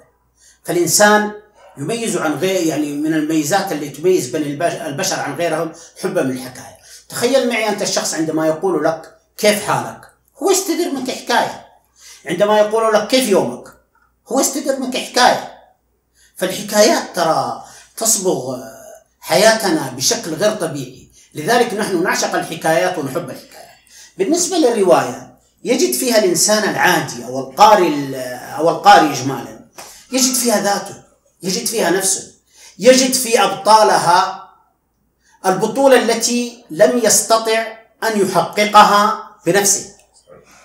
فالإنسان يميز عن غير يعني من الميزات اللي تميز بين البشر عن غيرهم حبا من الحكاية. تخيل معي أنت الشخص عندما يقول لك كيف حالك؟ هو يستدر منك حكاية. عندما يقول لك كيف يومك؟ هو يستدر منك حكاية. فالحكايات ترى تصبغ حياتنا بشكل غير طبيعي. لذلك نحن نعشق الحكايات ونحب الحكايات. بالنسبة للرواية يجد فيها الإنسان العادي أو القارئ أو القارئ إجمالا. يجد فيها ذاته يجد فيها نفسه. يجد في أبطالها البطولة التي لم يستطع أن يحققها بنفسه.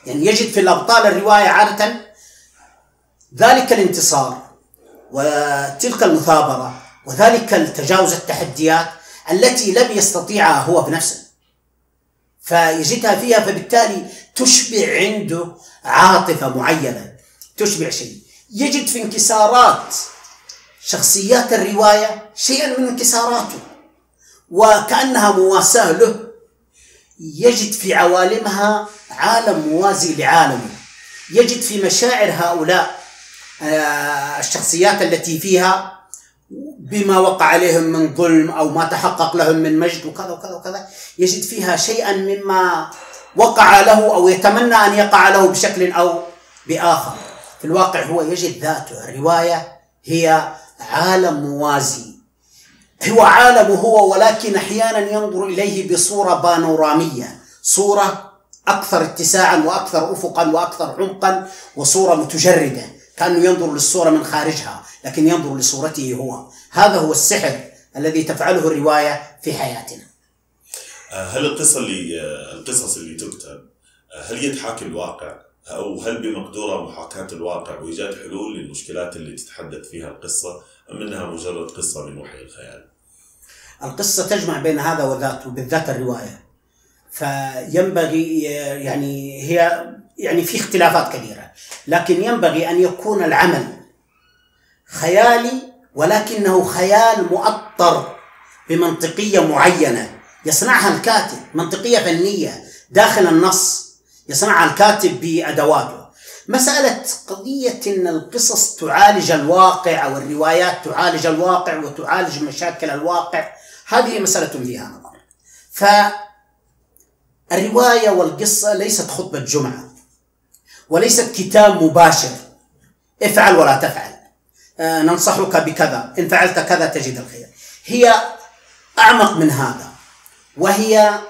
يعني يجد في الأبطال الرواية عادة ذلك الانتصار. وتلك المثابرة وذلك التجاوز التحديات التي لم يستطيعها هو بنفسه. فيجدها فيها فبالتالي تشبع عنده عاطفة معينة تشبع شيء. يجد في انكسارات شخصيات الرواية شيئا من انكساراته وكأنها مواساة له. يجد في عوالمها عالم موازي لعالمه. يجد في مشاعر هؤلاء الشخصيات التي فيها بما وقع عليهم من ظلم أو ما تحقق لهم من مجد وكذا وكذا وكذا يجد فيها شيئا مما وقع له أو يتمنى أن يقع له بشكل أو بآخر. في الواقع هو يجد ذاته الرواية هي عالم موازي. هو عالم هو ولكن أحيانا ينظر إليه بصورة بانورامية صورة أكثر اتساعا وأكثر افقا وأكثر عمقا وصورة متجردة. كانه ينظر للصورة من خارجها لكن ينظر لصورته هو. هذا هو السحر الذي تفعله الرواية في حياتنا. آه، هل القصة اللي آه، القصص اللي تكتب آه، هل هي تحاكي الواقع؟ أو هل بمقدورها محاكاة الواقع وإيجاد حلول للمشكلات اللي تتحدث فيها القصة؟ أم إنها مجرد قصة من وحي الخيال؟ القصة تجمع بين هذا وذاك وبالذات الرواية. فينبغي يعني هي يعني في اختلافات كبيرة. لكن ينبغي أن يكون العمل خيالي ولكنه خيال مؤطر بمنطقية معينة. يصنعها الكاتب منطقية فنية داخل النص. يصنعها الكاتب بأدواته. مسألة قضية أن القصص تعالج الواقع أو الروايات تعالج الواقع وتعالج مشاكل الواقع هذه مسألة فيها نظر. فالرواية والقصة ليست خطبة جمعة. وليست كتاب مباشر. افعل ولا تفعل. آه ننصحك بكذا. إن فعلت كذا تجد الخير. هي أعمق من هذا. وهي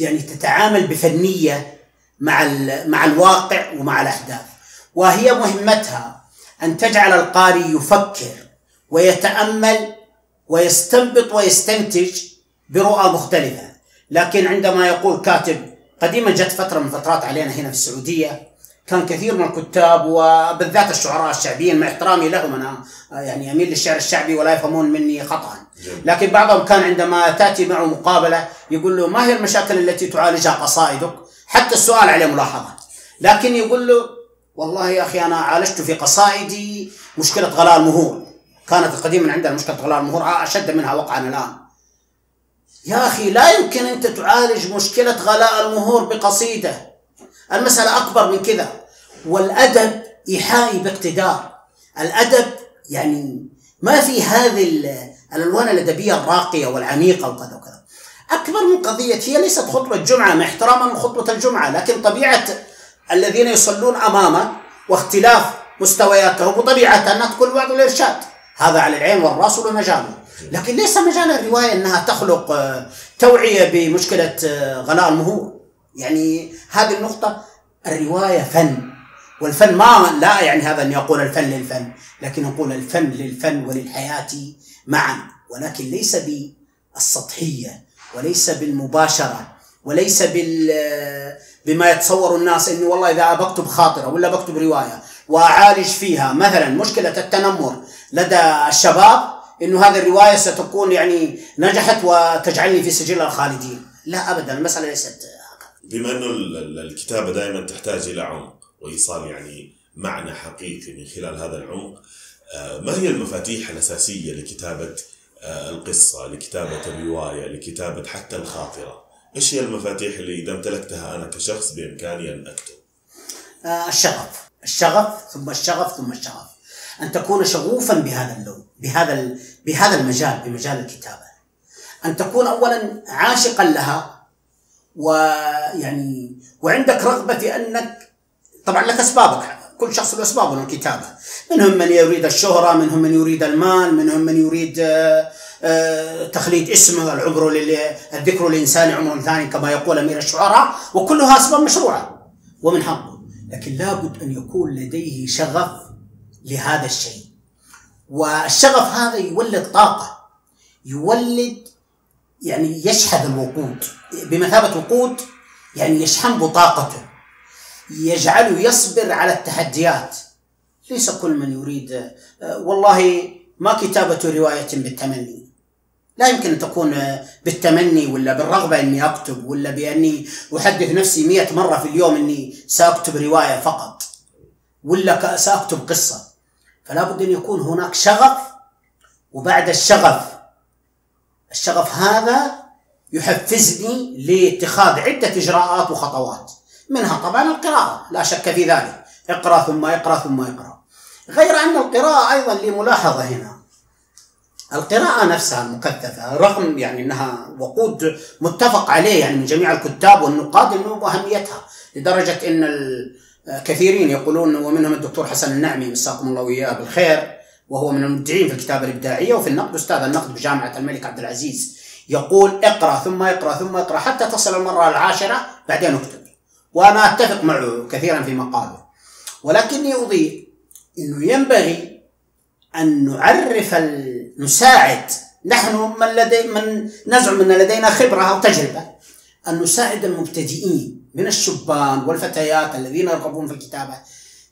يعني تتعامل بفنية مع مع الواقع ومع الأحداث. وهي مهمتها أن تجعل القارئ يفكر ويتأمل ويستنبط ويستنتج برؤى مختلفة. لكن عندما يقول كاتب قديما جت فترة من فترات علينا هنا في السعودية كان كثير من الكتاب وبالذات الشعراء الشعبيين مع احترامي لهم أنا يعني أميل للشعر الشعبي ولا يفهمون مني خطا. لكن بعضهم كان عندما تأتي معه مقابلة يقول له ما هي المشاكل التي تعالجها قصائدك؟ حتى السؤال عليه ملاحظة. لكن يقول له والله يا أخي أنا عالجت في قصائدي مشكلة غلاء المهور كانت قديما عندنا مشكلة غلاء المهور أشد منها وقعا الآن. يا أخي لا يمكن أنت تعالج مشكلة غلاء المهور بقصيدة. المسألة أكبر من كذا. والأدب إيحائي باقتدار. الأدب يعني ما في هذه الألوان الأدبية الراقية والعميقة وكذا وكذا. أكبر من قضيه هي ليست خطبه جمعة مع احتراما خطبه الجمعة لكن طبيعة الذين يصلون أمامه واختلاف مستوياتهم وطبيعه ان تكون بعض الارشاد هذا على العين والرأس وله مجاله لكن ليس مجال الرواية أنها تخلق آه، توعية بمشكلة آه، غلاء المهور. يعني هذه النقطة الرواية فن. والفن ما لا يعني هذا أن يقول الفن للفن لكن نقول الفن للفن وللحياة معا ولكن ليس بالسطحية وليس بالمباشرة وليس بال بما يتصور الناس انه والله إذا بكتب خاطرة ولا بكتب رواية وأعالج فيها مثلا مشكلة التنمر لدى الشباب إنه هذه الرواية ستكون يعني نجحت وتجعلني في سجل الخالدين. لا ابدا المسألة ليست هكذا. بما إنه الكتابة دائما تحتاج إلى عمق. وإيصال يعني معنى حقيقي من خلال هذا العمق. آه، ما هي المفاتيح الأساسية لكتابة آه، القصة لكتابة الرواية لكتابة حتى الخاطرة؟ إيش هي المفاتيح اللي إذا امتلكتها أنا كشخص بإمكاني أن أكتب؟ آه، الشغف. الشغف ثم الشغف ثم الشغف. أن تكون شغوفا بهذا اللون بهذا بهذا المجال بمجال الكتابة. أن تكون اولا عاشقا لها ويعني وعندك رغبة في أنك طبعا لك أسبابك. كل شخص له أسبابه للكتابه منهم من يريد الشهرة منهم من يريد المال منهم من يريد آه، آه، تخليد اسمه العمر الذكر الانسان عمر ثاني كما يقول أمير الشعراء. وكلها أسباب مشروعة ومن حقه. لكن لابد أن يكون لديه شغف لهذا الشيء. والشغف هذا يولد طاقة. يولد يعني يشحذ الوقود. بمثابة وقود يعني يشحن بطاقته يجعله يصبر على التحديات. ليس كل من يريد آه، والله ما كتابة رواية بالتمني. لا يمكن أن تكون آه، بالتمني ولا بالرغبة أني أكتب ولا بأني أحدث نفسي مئة مرة في اليوم أني سأكتب رواية فقط ولا سأكتب قصة. فلا بد أن يكون هناك شغف وبعد الشغف الشغف هذا يحفزني لاتخاذ عدة إجراءات وخطوات. منها طبعا القراءة لا شك في ذلك. اقرأ ثم اقرأ ثم اقرأ. غير أن القراءة أيضا لملاحظة هنا. القراءة نفسها المكثفة رغم يعني أنها وقود متفق عليه يعني من جميع الكتاب والنقاد أنه أهميتها لدرجة أن الكثيرين يقولون ومنهم الدكتور حسن النعمي مساكم الله وإياه بالخير وهو من المبدعين في الكتابة الإبداعية وفي النقد أستاذ النقد بجامعة الملك عبد العزيز يقول اقرأ ثم اقرأ ثم اقرأ حتى تصل المرة العاشرة بعدين اكتب. وأنا أتفق معه كثيرا في مقاله. ولكني أضيف أنه ينبغي أن نعرف نساعد. نحن من لدي من نزعم أن لدينا خبرة أو تجربة. أن نساعد المبتدئين من الشبان والفتيات الذين يرغبون في الكتابة.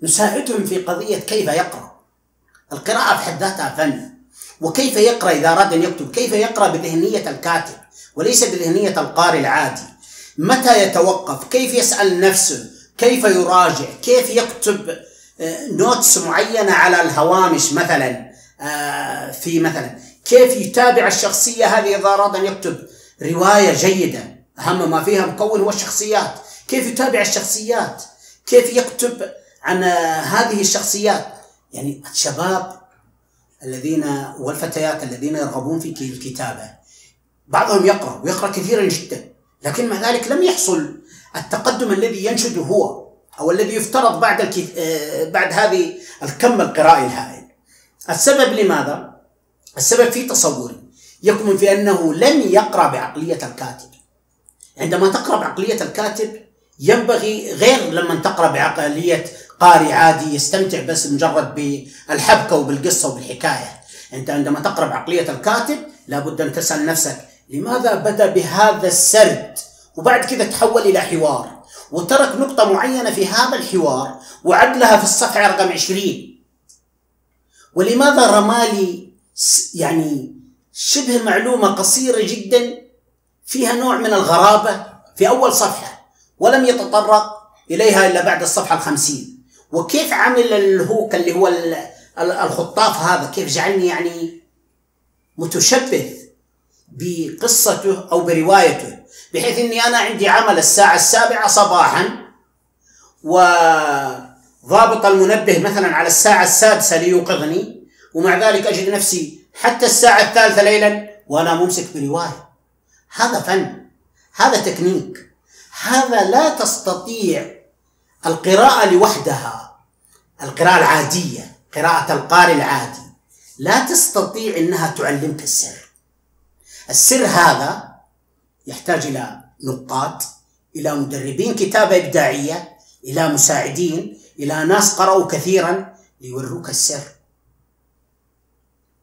نساعدهم في قضية كيف يقرأ. القراءة في حد ذاتها فن. وكيف يقرأ إذا أراد أن يكتب. كيف يقرأ بذهنية الكاتب وليس بذهنية القارئ العادي. متى يتوقف؟ كيف يسأل نفسه؟ كيف يراجع؟ كيف يكتب نوتس آه، معينة على الهوامش مثلا؟ آه، في مثلا كيف يتابع الشخصية هذه إذا أراد أن يكتب رواية جيدة؟ أهم ما فيها مكون هو الشخصيات. كيف يتابع الشخصيات؟ كيف يكتب عن هذه الشخصيات؟ يعني الشباب الذين والفتيات الذين يرغبون في الكتابة بعضهم يقرأ ويقرأ كثيرا جدا. لكن مع ذلك لم يحصل التقدم الذي ينشده هو أو الذي يفترض بعد. آه، بعد هذه الكم القرائي الهائل. السبب لماذا؟ السبب في تصوري يكمن في أنه لم يقرأ بعقلية الكاتب. عندما تقرأ بعقلية الكاتب ينبغي غير لما تقرأ بعقلية قارئ عادي يستمتع بس مجرد بالحبكة وبالقصة وبالحكاية. أنت عندما تقرأ بعقلية الكاتب لابد أن تسأل نفسك لماذا بدا بهذا السرد؟ وبعد كذا تحول إلى حوار وترك نقطة معينة في هذا الحوار وعدلها في الصفحة رقم 20 ولماذا رمالي يعني شبه معلومة قصيرة جدا فيها نوع من الغرابة في أول صفحة ولم يتطرق إليها إلا بعد الصفحة الخمسين. وكيف عمل الهوك اللي هو الخطاف هذا؟ كيف جعلني يعني متشبث بقصته أو بروايته بحيث أني أنا عندي عمل الساعة السابعة صباحا وضابط المنبه مثلا على الساعة السادسة ليوقظني ومع ذلك أجد نفسي حتى الساعة الثالثة ليلا وأنا ممسك برواية. هذا فن هذا تكنيك هذا لا تستطيع القراءة لوحدها القراءة العادية قراءة القارئ العادي. لا تستطيع إنها تعلمك السر. السر هذا يحتاج إلى نقاط إلى مدربين كتابة إبداعية إلى مساعدين إلى ناس قرأوا كثيرا ليوروك السر.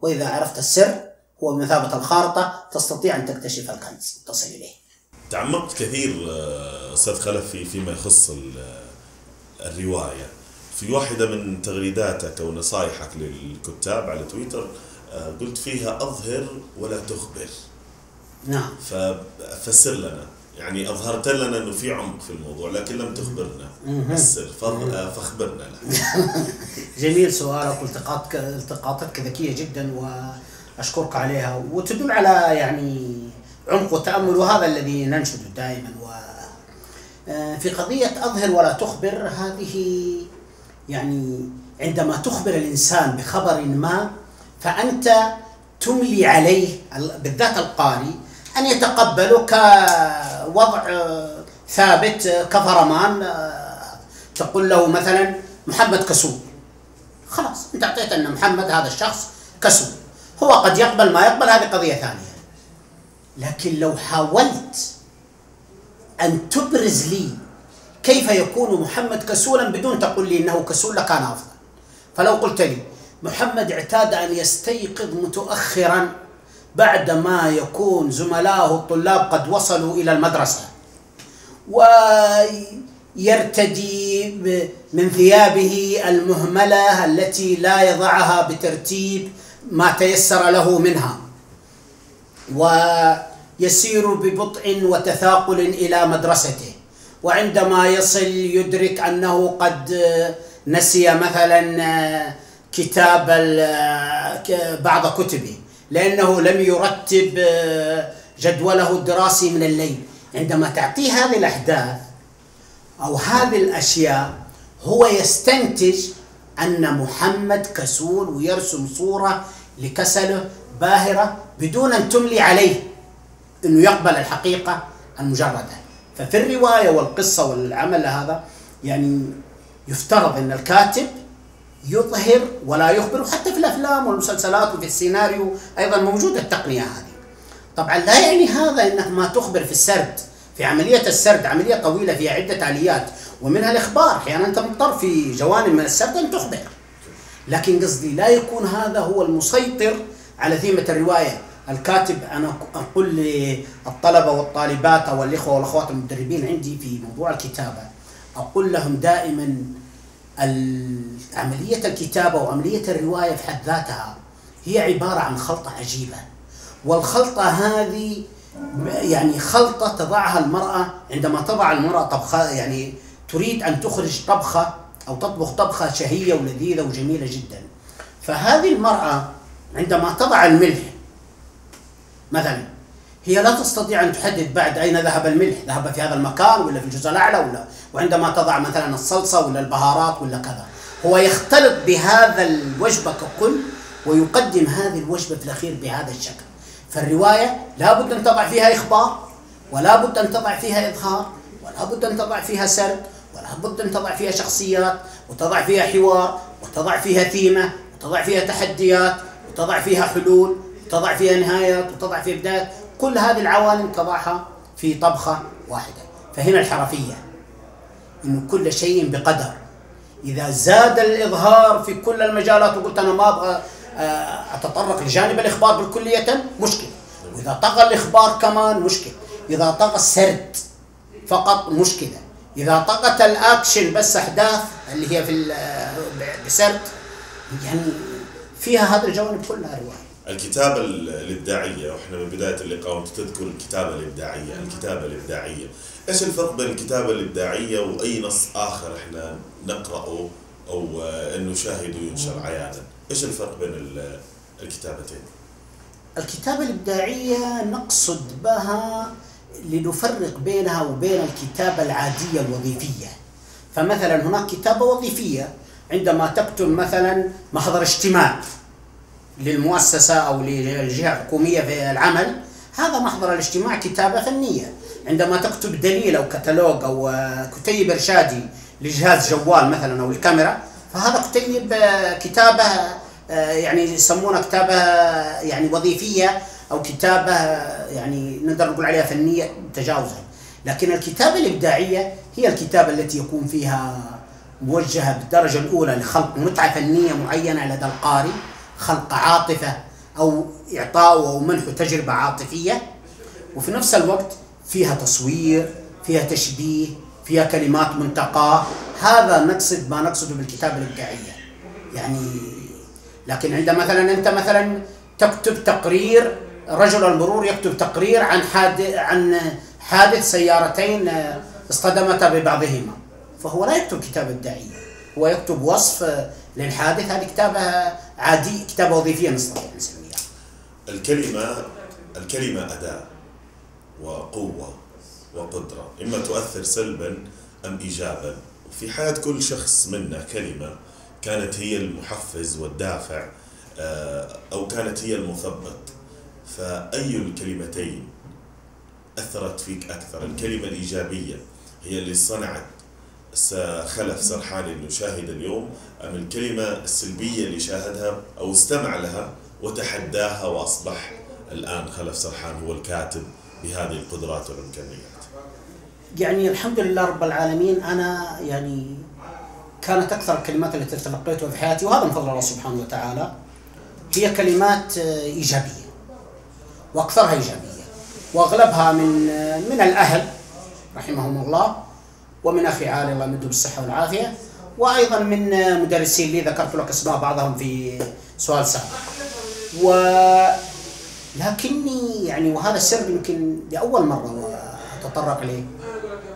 وإذا عرفت السر هو بمثابه الخارطة تستطيع أن تكتشف الكنز تصل إليه. تعمقت كثير آه، أستاذ خلف في فيما يخص ال- الرواية. في واحدة من تغريداتك أو نصائحك للكتاب على تويتر آه، قلت فيها أظهر ولا تخبر. نعم. ففسر لنا. يعني أظهرت لنا إنه في عمق في الموضوع لكن لم تخبرنا. السر آه، فاخبرنا له جميل سؤالك والتقاطك التقاطاتك ذكيه جدا وأشكرك عليها. وتدل على يعني عمق وتأمل وهذا الذي ننشده دائما. و آه، في قضية أظهر ولا تخبر هذه يعني عندما تخبر الإنسان بخبر ما فأنت تملي عليه ال- بالذات القارئ أن يتقبله كوضع ثابت كفرمان تقول له مثلا محمد كسول خلاص أنت أعطيت أن محمد هذا الشخص كسول هو قد يقبل ما يقبل هذه قضية ثانية. لكن لو حاولت أن تبرز لي كيف يكون محمد كسولا بدون تقول لي إنه كسول لكان أفضل. فلو قلت لي محمد اعتاد أن يستيقظ متاخرا بعدما يكون زملائه الطلاب قد وصلوا إلى المدرسة ويرتدي من ثيابه المهملة التي لا يضعها بترتيب ما تيسر له منها ويسير ببطء وتثاقل إلى مدرسته. وعندما يصل يدرك أنه قد نسي مثلا آه، كتاب آه، بعض كتبه. لأنه لم يرتب آه، جدوله الدراسي من الليل. عندما تعطيه هذه الأحداث أو هذه الأشياء هو يستنتج أن محمد كسول ويرسم صورة لكسله باهرة بدون أن تملي عليه إنه يقبل الحقيقة المجردة. ففي الرواية والقصة والعمل هذا يعني يفترض إن الكاتب يظهر ولا يخبر وحتى في الأفلام والمسلسلات وفي السيناريو أيضا موجودة التقنية هذه. طبعا لا يعني هذا إنك ما تخبر في السرد في عملية السرد عملية طويلة فيها عدة آليات ومنها الإخبار. أحيانا أنت مضطر في جوانب من السرد أن تخبر. لكن قصدي لا يكون هذا هو المسيطر على ثيمة الرواية. الكاتب أنا أقول للطلبة والطالبات أو الاخوه والأخوات المدربين عندي في موضوع الكتابة أقول لهم دائما ال- عملية الكتابة وعمليه الرواية في حد ذاتها هي عبارة عن خلطة عجيبة. والخلطة هذه يعني خلطة تضعها المرأة عندما تضع المرأة طبخة يعني تريد أن تخرج طبخة أو تطبخ طبخة شهية ولذيذة وجميلة جدا. فهذه المرأة عندما تضع الملح مثلا هي لا تستطيع أن تحدد بعد أين ذهب الملح، ذهب في هذا المكان ولا في الجزء الأعلى ولا وعندما تضع مثلا الصلصة ولا البهارات ولا كذا، هو يختلط بهذا الوجبة ككل ويقدم هذه الوجبة في الأخير بهذا الشكل. فالرواية لابد أن تضع فيها إخبار ولا بد أن تضع فيها إظهار ولا بد أن تضع فيها سرد ولا بد أن تضع فيها شخصيات وتضع فيها حوار وتضع فيها ثيمة وتضع فيها تحديات وتضع فيها حلول وتضع فيها نهايات وتضع فيها بدايات كل هذه العوالم تضعها في طبخة واحدة فهنا الحرفية انه كل شيء بقدر. إذا زاد الإظهار في كل المجالات وقلت أنا ما أبغى آه، أتطرق لجانب الإخبار بالكلية مشكلة. وإذا طغى الإخبار كمان مشكلة. إذا طغى السرد فقط مشكلة. إذا طغت الأكشن بس أحداث اللي هي في ال- بسرد يعني فيها هذه الجوانب كلها رواية. الكتابة ال- الإبداعية وإحنا من بداية اللقاء وأنت تذكر الكتابة الإبداعية الكتابة الإبداعية. إيش الفرق بين الكتابة الإبداعية وأي نص آخر إحنا نقرأه أو آه، نشاهده ينشر عيانا؟ إيش الفرق بين ال- الكتابتين؟ الكتابة الإبداعية نقصد بها لنفرق بينها وبين الكتابة العادية الوظيفية. فمثلا هناك كتابة وظيفية عندما تكتب مثلا محضر اجتماع للمؤسسة أو للجهة الحكومية في العمل هذا محضر الاجتماع كتابة فنية. عندما تكتب دليل أو كتالوج أو آه، كتيب إرشادي لجهاز جوال مثلا أو الكاميرا فهذا كتيب آه، كتابة آه، يعني يسمونها كتابة يعني وظيفية أو كتابة يعني نقدر نقول عليها فنية تجاوزا لكن الكتابة الإبداعية هي الكتابة التي يكون فيها موجهة بالدرجة الأولى لخلق متعة فنية معينة لدى القارئ خلق عاطفة أو إعطاء أو منح تجربة عاطفية. وفي نفس الوقت فيها تصوير فيها تشبيه فيها كلمات منتقاة هذا نقصد ما نقصده بالكتابة الإبداعية. يعني لكن عند مثلا أنت مثلا تكتب تقرير رجل المرور يكتب تقرير عن حادث عن حادث سيارتين اصطدمتا ببعضهما. فهو لا يكتب كتابة إبداعية. هو يكتب وصف للحادث. هذه كتابة عادي كتابة وظيفية نستطيع نسميها. الكلمة الكلمة أداة. وقوة وقدرة إما تؤثر سلبا أم إيجابا. وفي حياة كل شخص منا كلمة كانت هي المحفز والدافع آه، أو كانت هي المثبط فأي الكلمتين أثرت فيك أكثر؟ الكلمة الإيجابية هي اللي صنعت خلف سرحان يشاهد اليوم أم الكلمة السلبية اللي شاهدها أو استمع لها وتحداها وأصبح الآن خلف سرحان هو الكاتب بهذه القدرات والإمكانيات. يعني الحمد لله رب العالمين أنا يعني كانت أكثر الكلمات التي تلقيتها في حياتي وهذا من فضل الله سبحانه وتعالى هي كلمات إيجابية وأكثرها إيجابية وأغلبها من من الأهل رحمهم الله ومن أخي عالي الله يمده بالصحة والعافية وأيضا من مدرسين لي ذكرت لك أسماء بعضهم في سؤال سابق. و لكني يعني وهذا السر يمكن لأول مرة أتطرق إليه.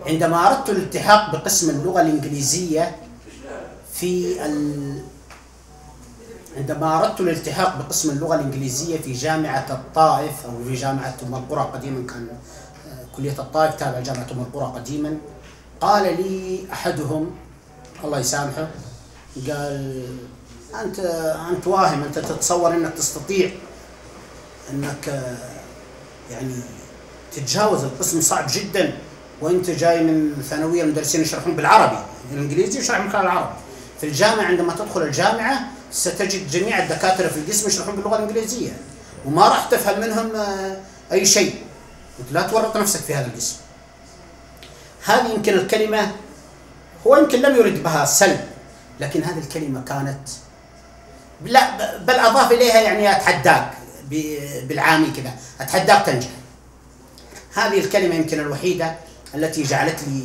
عندما أردت الالتحاق بقسم اللغة الإنجليزية في ال... عندما أردت الالتحاق بقسم اللغة الإنجليزية في جامعة الطائف أو في جامعة أم القرى قديما كان آه، كلية الطائف تابع جامعة أم القرى قديما. قال لي أحدهم الله يسامحه قال أنت أنت واهم أنت تتصور أنك تستطيع آه، يعني تتجاوز القسم صعب جدا وأنت جاي من ثانوية المدرسين يشرحون بالعربي الإنجليزي يشرح من خلال العربي. في الجامعة عندما تدخل الجامعة ستجد جميع الدكاترة في القسم يشرحون باللغة الإنجليزية وما راح تفهم منهم آه، أي شيء. لا تورط نفسك في هذا القسم. هذه يمكن الكلمة هو يمكن لم يرد بها سلب لكن هذه الكلمة كانت لا بل أضاف إليها يعني أتحداك. بالعامي كذا. أتحداك تنجح. هذه الكلمة يمكن الوحيدة التي جعلت لي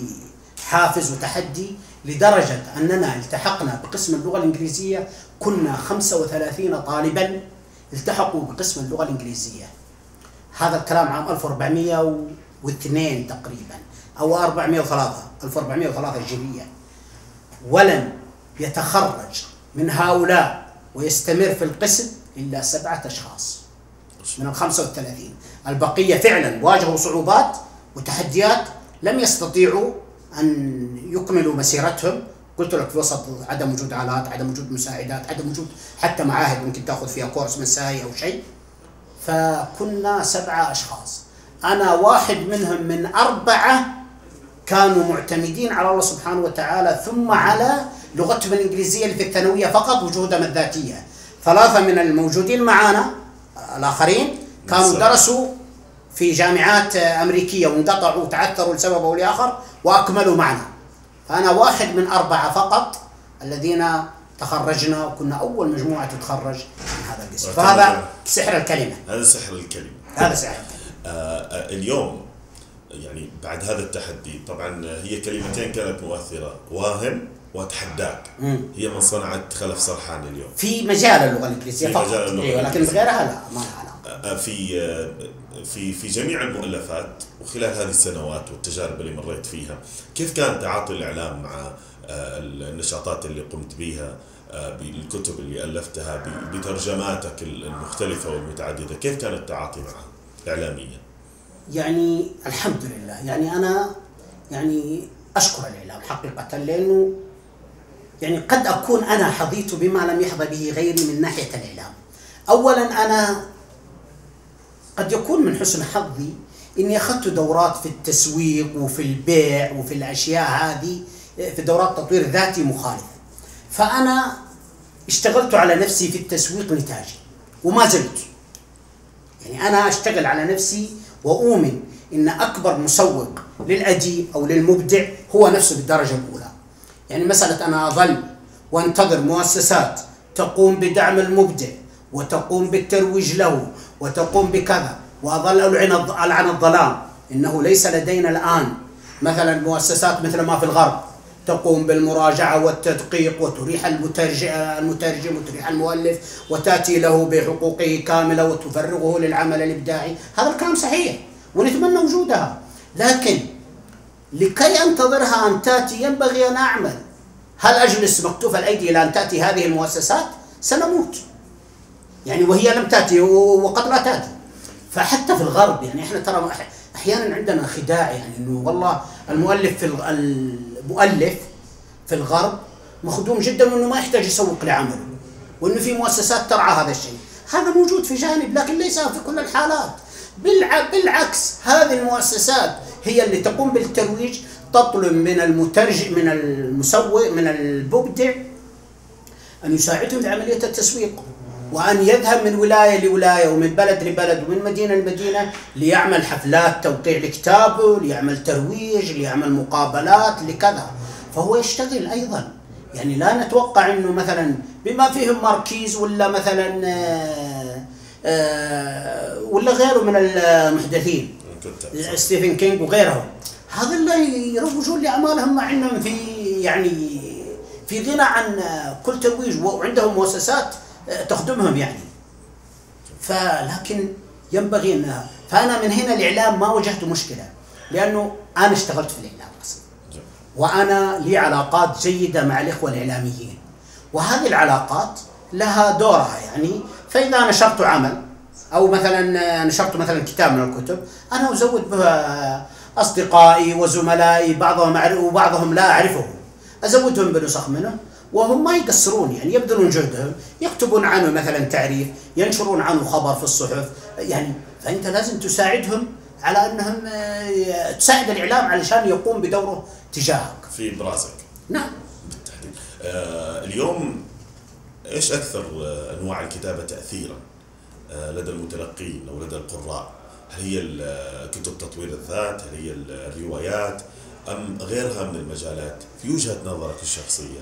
حافز وتحدي لدرجة أننا التحقنا بقسم اللغة الإنجليزية. كنا 35 طالبا التحقوا بقسم اللغة الإنجليزية. هذا الكلام عام 1402 تقريبا أو 403 1403 هجرية ولم يتخرج من هؤلاء ويستمر في القسم إلا سبعة أشخاص. من ال 35 البقية فعلا واجهوا صعوبات وتحديات لم يستطيعوا أن يكملوا مسيرتهم. قلت لك في وسط عدم وجود آلات عدم وجود مساعدات عدم وجود حتى معاهد ممكن تأخذ فيها كورس مسائي أو شيء. فكنا سبعة أشخاص. أنا واحد منهم من أربعة كانوا معتمدين على الله سبحانه وتعالى ثم على لغتهم الإنجليزية اللي في الثانويه فقط وجودهم الذاتية. ثلاثة من الموجودين معنا الآخرين كانوا درسوا في جامعات أمريكية وانقطعوا وتعثروا لسبب أو لآخر وأكملوا معنا. فأنا واحد من أربعة فقط الذين تخرجنا وكنا أول مجموعة تتخرج من هذا القسم. فهذا سحر الكلمة. هذا سحر الكلمة. هذا سحر الكلمة. آه, آه، اليوم يعني بعد هذا التحدي طبعا هي كلمتين كانت مؤثرة. واهم واتحداك هي من صنعت خلف سرحان اليوم. في مجال اللغة الإنجليزية فقط. مجال اللغة إيه لكن غيرها لا ما لها آه، في آه، في في جميع المؤلفات وخلال هذه السنوات والتجارب اللي مريت فيها كيف كان تعاطي الإعلام مع النشاطات اللي قمت بها بالكتب اللي ألفتها بترجماتك المختلفة والمتعددة؟ كيف كان التعاطي معها اعلاميا؟ يعني الحمد لله. يعني أنا يعني أشكر الإعلام حقيقة لأنه يعني قد أكون أنا حظيت بما لم يحظى به غيري من ناحية الإعلام. اولا أنا قد يكون من حسن حظي إني أخذت دورات في التسويق وفي البيع وفي الأشياء هذه في دورات تطوير ذاتي مخالفة. فأنا اشتغلت على نفسي في التسويق نتاجي وما زلت. يعني أنا أشتغل على نفسي وأؤمن إن أكبر مسوق للأديب أو للمبدع هو نفسه بالدرجة الأولى. يعني مسألة أنا أظل وانتظر مؤسسات تقوم بدعم المبدع وتقوم بالترويج له وتقوم بكذا وأظل ألعن ألعن الظلام إنه ليس لدينا الآن مثلا مؤسسات مثل ما في الغرب تقوم بالمراجعة والتدقيق وتريح المترجم وتريح المؤلف وتأتي له بحقوقه كاملة وتفرغه للعمل الإبداعي. هذا الكلام صحيح ونتمنى وجودها. لكن لكي أنتظرها أن تأتي ينبغي أن أعمل. هل أجلس مكتوف الأيدي إلى أن تأتي هذه المؤسسات؟ سنموت. يعني وهي لم تأتي وقد لا تأتي. فحتى في الغرب يعني إحنا ترى أحيانا عندنا خداع يعني إنه والله المؤلف في المؤلف في الغرب مخدوم جدا وإنه ما يحتاج يسوق لعمله وإنه في مؤسسات ترعى هذا الشيء. هذا موجود في جانب لكن ليس في كل الحالات. بالعكس هذه المؤسسات هي اللي تقوم بالترويج تطلب من المترجم من المسوق من المبدع أن يساعدهم في عمليه التسويق وأن يذهب من ولاية لولاية ومن بلد لبلد ومن مدينة لمدينة ليعمل حفلات توقيع لكتابه ليعمل ترويج ليعمل مقابلات لكذا. فهو يشتغل أيضا. يعني لا نتوقع أنه مثلا بما فيهم ماركيز ولا مثلا آه، ولا غيره من المحدثين. ستيفن كينج وغيرهم. هذا اللي يروجون لأعمالهم مع أنهم في يعني في غنى عن كل ترويج وعندهم مؤسسات تخدمهم يعني. فلكن ينبغي انها فأنا من هنا الإعلام ما واجهت مشكلة لأنه أنا اشتغلت في الإعلام أصلا وأنا لي علاقات جيدة مع الإخوة الإعلاميين. وهذه العلاقات لها دورها يعني. فإذا نشرت عمل أو مثلا نشرت مثلا كتاب من الكتب أنا أزود به أصدقائي وزملائي بعضهم وبعضهم لا أعرفهم. أزودهم بنسخ منه وهم ما يقصرون يعني يبذلون جهدهم يكتبون عنه مثلا تعريف ينشرون عنه خبر في الصحف. يعني فأنت لازم تساعدهم على أنهم آه، تساعد الإعلام علشان يقوم بدوره تجاهك. في إبرازك. نعم. بالتحديد. آه اليوم إيش أكثر آه، أنواع الكتابة تاثيرا آه لدى المتلقين أو لدى القراء؟ هل هي كتب تطوير الذات؟ هل هي الروايات؟ أم غيرها من المجالات؟ في وجهة نظرك الشخصية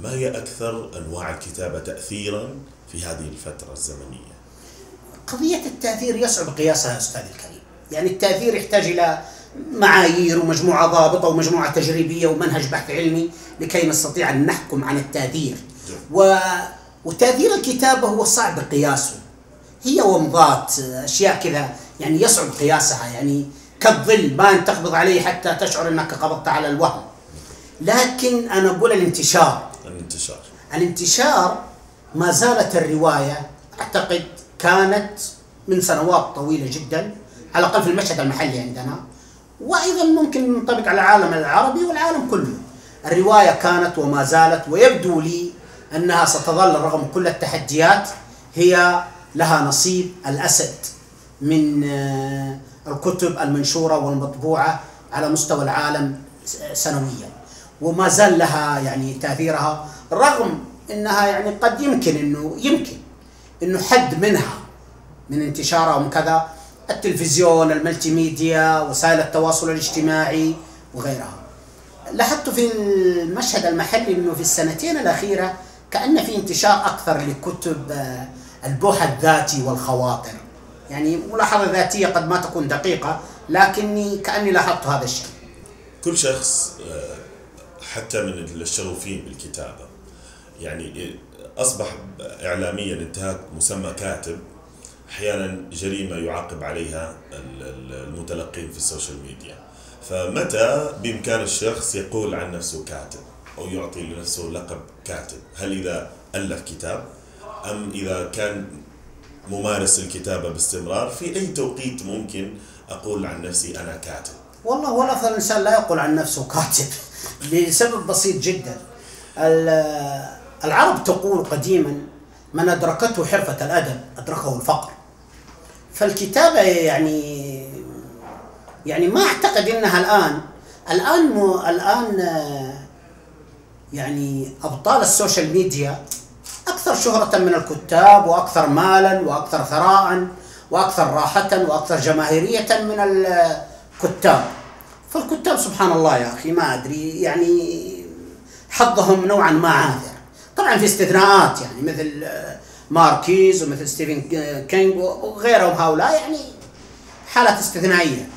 ما هي أكثر أنواع الكتابة تأثيرا في هذه الفترة الزمنية؟ قضية التأثير يصعب قياسها أستاذ الكريم. يعني التأثير يحتاج إلى معايير ومجموعة ضابطة ومجموعة تجريبية ومنهج بحث علمي لكي نستطيع أن نحكم عن التأثير. و... وتأثير الكتابة هو صعب قياسه. هي ومضات أشياء كذا يعني يصعب قياسها يعني كالظل ما أن تقبض عليه حتى تشعر أنك قبضت على الوهم. لكن أنا أقول الانتشار. الانتشار. الانتشار ما زالت الرواية أعتقد كانت من سنوات طويلة جدا على الأقل في المشهد المحلي عندنا. وأيضا ممكن ننطبق على العالم العربي والعالم كله. الرواية كانت وما زالت ويبدو لي أنها ستظل رغم كل التحديات هي لها نصيب الأسد من آه، الكتب المنشورة والمطبوعة على مستوى العالم سنويا. وما زال لها يعني تأثيرها رغم إنها يعني قد يمكن إنه يمكن إنه حد منها من انتشارها ومن كذا التلفزيون الملتي ميديا وسائل التواصل الاجتماعي وغيرها. لاحظت في المشهد المحلي إنه في السنتين الأخيرة كان في انتشار أكثر لكتب آه، البوح الذاتي والخواطر. يعني ملاحظة ذاتية قد ما تكون دقيقة لكني كأني لاحظت هذا الشيء. كل شخص آه، حتى من الشغوفين بالكتابة. يعني أصبح إعلاميا انتحال مسمى كاتب أحيانا جريمة يعاقب عليها المتلقين في السوشيال ميديا. فمتى بإمكان الشخص يقول عن نفسه كاتب؟ أو يعطي لنفسه لقب كاتب. هل إذا ألف كتاب أم إذا كان ممارس الكتابة باستمرار في أي توقيت ممكن أقول عن نفسي أنا كاتب؟ والله هو الافضل الانسان لا يقول عن نفسه كاتب لسبب بسيط جدا. العرب تقول قديما من أدركته حرفة الأدب أدركه الفقر. فالكتابة يعني يعني ما أعتقد أنها الآن الآن. الآن يعني أبطال السوشيال ميديا أكثر شهرة من الكتاب وأكثر مالا وأكثر ثراء وأكثر راحة وأكثر جماهيرية من الكتاب. فالكتاب سبحان الله يا أخي ما أدري يعني حظهم نوعا ما عاثر. طبعا في استثناءات يعني مثل ماركيز ومثل ستيفن كينج وغيرهم هؤلاء يعني حالات استثنائية.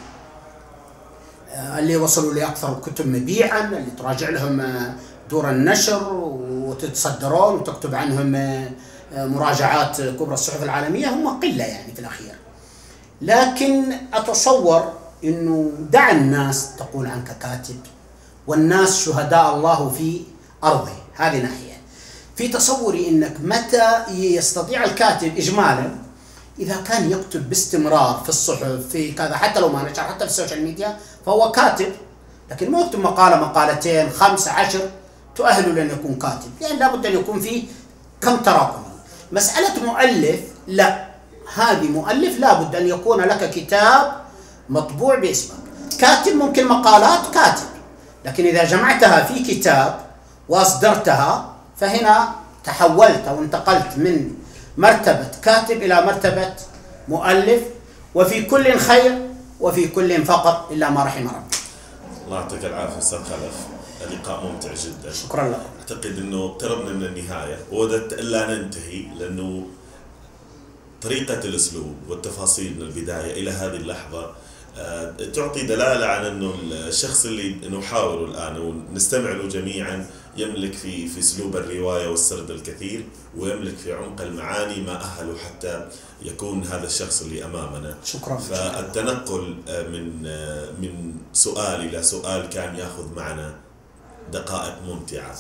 آه، اللي وصلوا لأكثر الكتب مبيعا اللي تراجع لهم آه، دور النشر ويتصدرون وتكتب عنهم مراجعات كبرى الصحف العالمية هم قلة يعني في الأخير. لكن أتصور أنه دع الناس تقول عنك كاتب والناس شهداء الله في أرضه. هذه ناحية. في تصوري أنك متى يستطيع الكاتب إجمالا إذا كان يكتب باستمرار في الصحف في كذا حتى لو ما نشر حتى في السوشيال ميديا فهو كاتب لكن ما يكتب مقالة مقالتين خمسة عشر. تؤهله لأن يكون كاتب. لأن يعني لابد أن يكون فيه كم تراكمي مسألة مؤلف لا. هذه مؤلف لابد أن يكون لك كتاب مطبوع باسمك. كاتب ممكن مقالات كاتب لكن إذا جمعتها في كتاب وأصدرتها فهنا تحولت أو انتقلت من مرتبة كاتب إلى مرتبة مؤلف وفي كل خير وفي كل فقر إلا ما رحم ربي الله يعطيك العافية أستاذ خلف. اللقاء ممتع جدا. شكرا لك. أعتقد أنه اقتربنا من النهاية. ووددت ألا ننتهي لأنه طريقة الأسلوب والتفاصيل من البداية إلى هذه اللحظة آه، تعطي دلالة عن إنه الشخص اللي نحاوره الآن ونستمع له جميعا يملك في في أسلوب الرواية والسرد الكثير ويملك في عمق المعاني ما أهله حتى يكون هذا الشخص اللي أمامنا. شكرا. فالتنقل آه، من آه، من سؤال إلى سؤال كان يأخذ معنا دقائق ممتعة.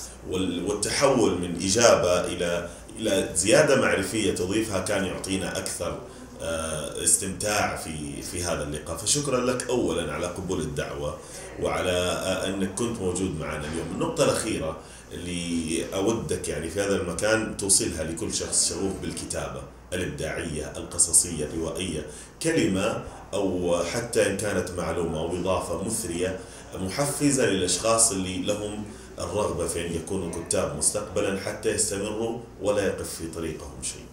والتحول من إجابة إلى إلى زيادة معرفية تضيفها كان يعطينا أكثر آه، استمتاع في في هذا اللقاء. فشكرا لك اولا على قبول الدعوة وعلى آه، أنك كنت موجود معنا اليوم. النقطة الأخيرة اللي أودك يعني في هذا المكان توصلها لكل شخص شغوف بالكتابة الإبداعية القصصية الروائيه كلمة أو حتى إن كانت معلومة أو إضافة مثرية محفزة للأشخاص اللي لهم الرغبة في أن يكونوا كتاب مستقبلا حتى يستمروا ولا يقف في طريقهم شيء.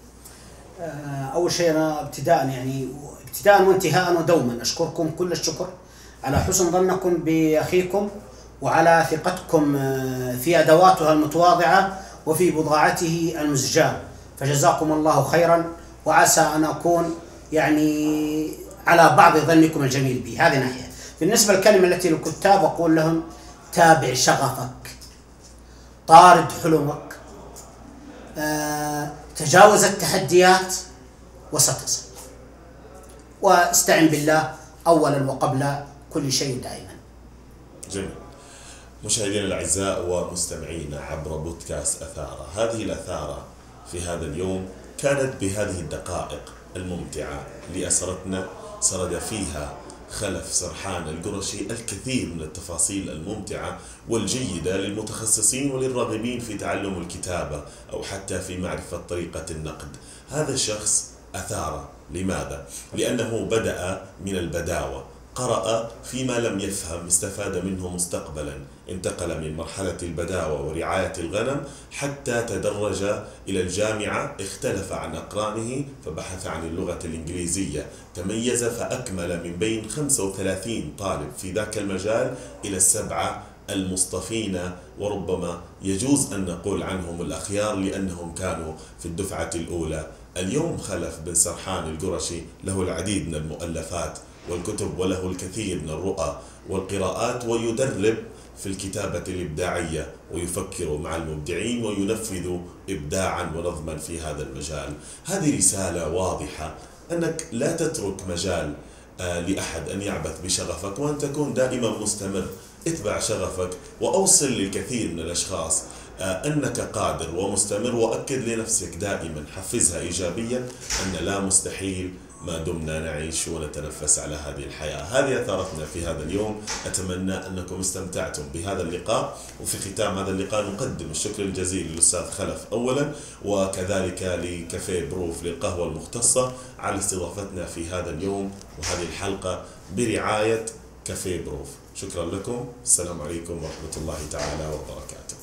آه، أول شيء أنا ابتداء يعني ابتداء وانتهاء ودوما أشكركم كل الشكر. على حسن ظنكم بأخيكم وعلى ثقتكم آه، في أدواتها المتواضعة وفي بضاعته المزجاة. فجزاكم الله خيرا وعسى أن أكون يعني على بعض ظنكم الجميل بي. هذه ناحية. بالنسبة للكلمة التي للكتاب أقول لهم تابع شغفك طارد حلمك آه تجاوز التحديات وستصل واستعن بالله اولا وقبل كل شيء دائما. جميل. مشاهدينا الأعزاء ومستمعينا عبر بودكاست أثارة هذه الأثارة في هذا اليوم كانت بهذه الدقائق الممتعة لأسرتنا سرد فيها خلف سرحان القرشي الكثير من التفاصيل الممتعة والجيدة للمتخصصين وللراغبين في تعلم الكتابة أو حتى في معرفة طريقة النقد. هذا الشخص أثار. لماذا؟ لأنه بدأ من البداوة. قرأ فيما لم يفهم استفاد منه مستقبلا. انتقل من مرحلة البداوة ورعاية الغنم حتى تدرج إلى الجامعة اختلف عن أقرانه فبحث عن اللغة الإنجليزية. تميز فأكمل من بين 35 طالب في ذاك المجال إلى السبعة المصطفين. وربما يجوز أن نقول عنهم الأخيار لأنهم كانوا في الدفعة الأولى. اليوم خلف بن سرحان القرشي له العديد من المؤلفات. والكتب وله الكثير من الرؤى والقراءات ويدرب في الكتابة الإبداعية ويفكر مع المبدعين وينفذ إبداعا ونظما في هذا المجال. هذه رسالة واضحة أنك لا تترك مجال آه، لأحد أن يعبث بشغفك وأن تكون دائما مستمر. اتبع شغفك وأوصل للكثير من الأشخاص آه، أنك قادر ومستمر وأكد لنفسك دائما حفزها إيجابيا أن لا مستحيل ما دمنا نعيش ونتنفس على هذه الحياة. هذه أثارتنا في هذا اليوم. أتمنى أنكم استمتعتم بهذا اللقاء. وفي ختام هذا اللقاء نقدم الشكر الجزيل للأستاذ خلف أولا وكذلك لكافيه بروف للقهوة المختصة على استضافتنا في هذا اليوم. وهذه الحلقة برعاية كافيه بروف. شكرا لكم. السلام عليكم ورحمة الله تعالى وبركاته.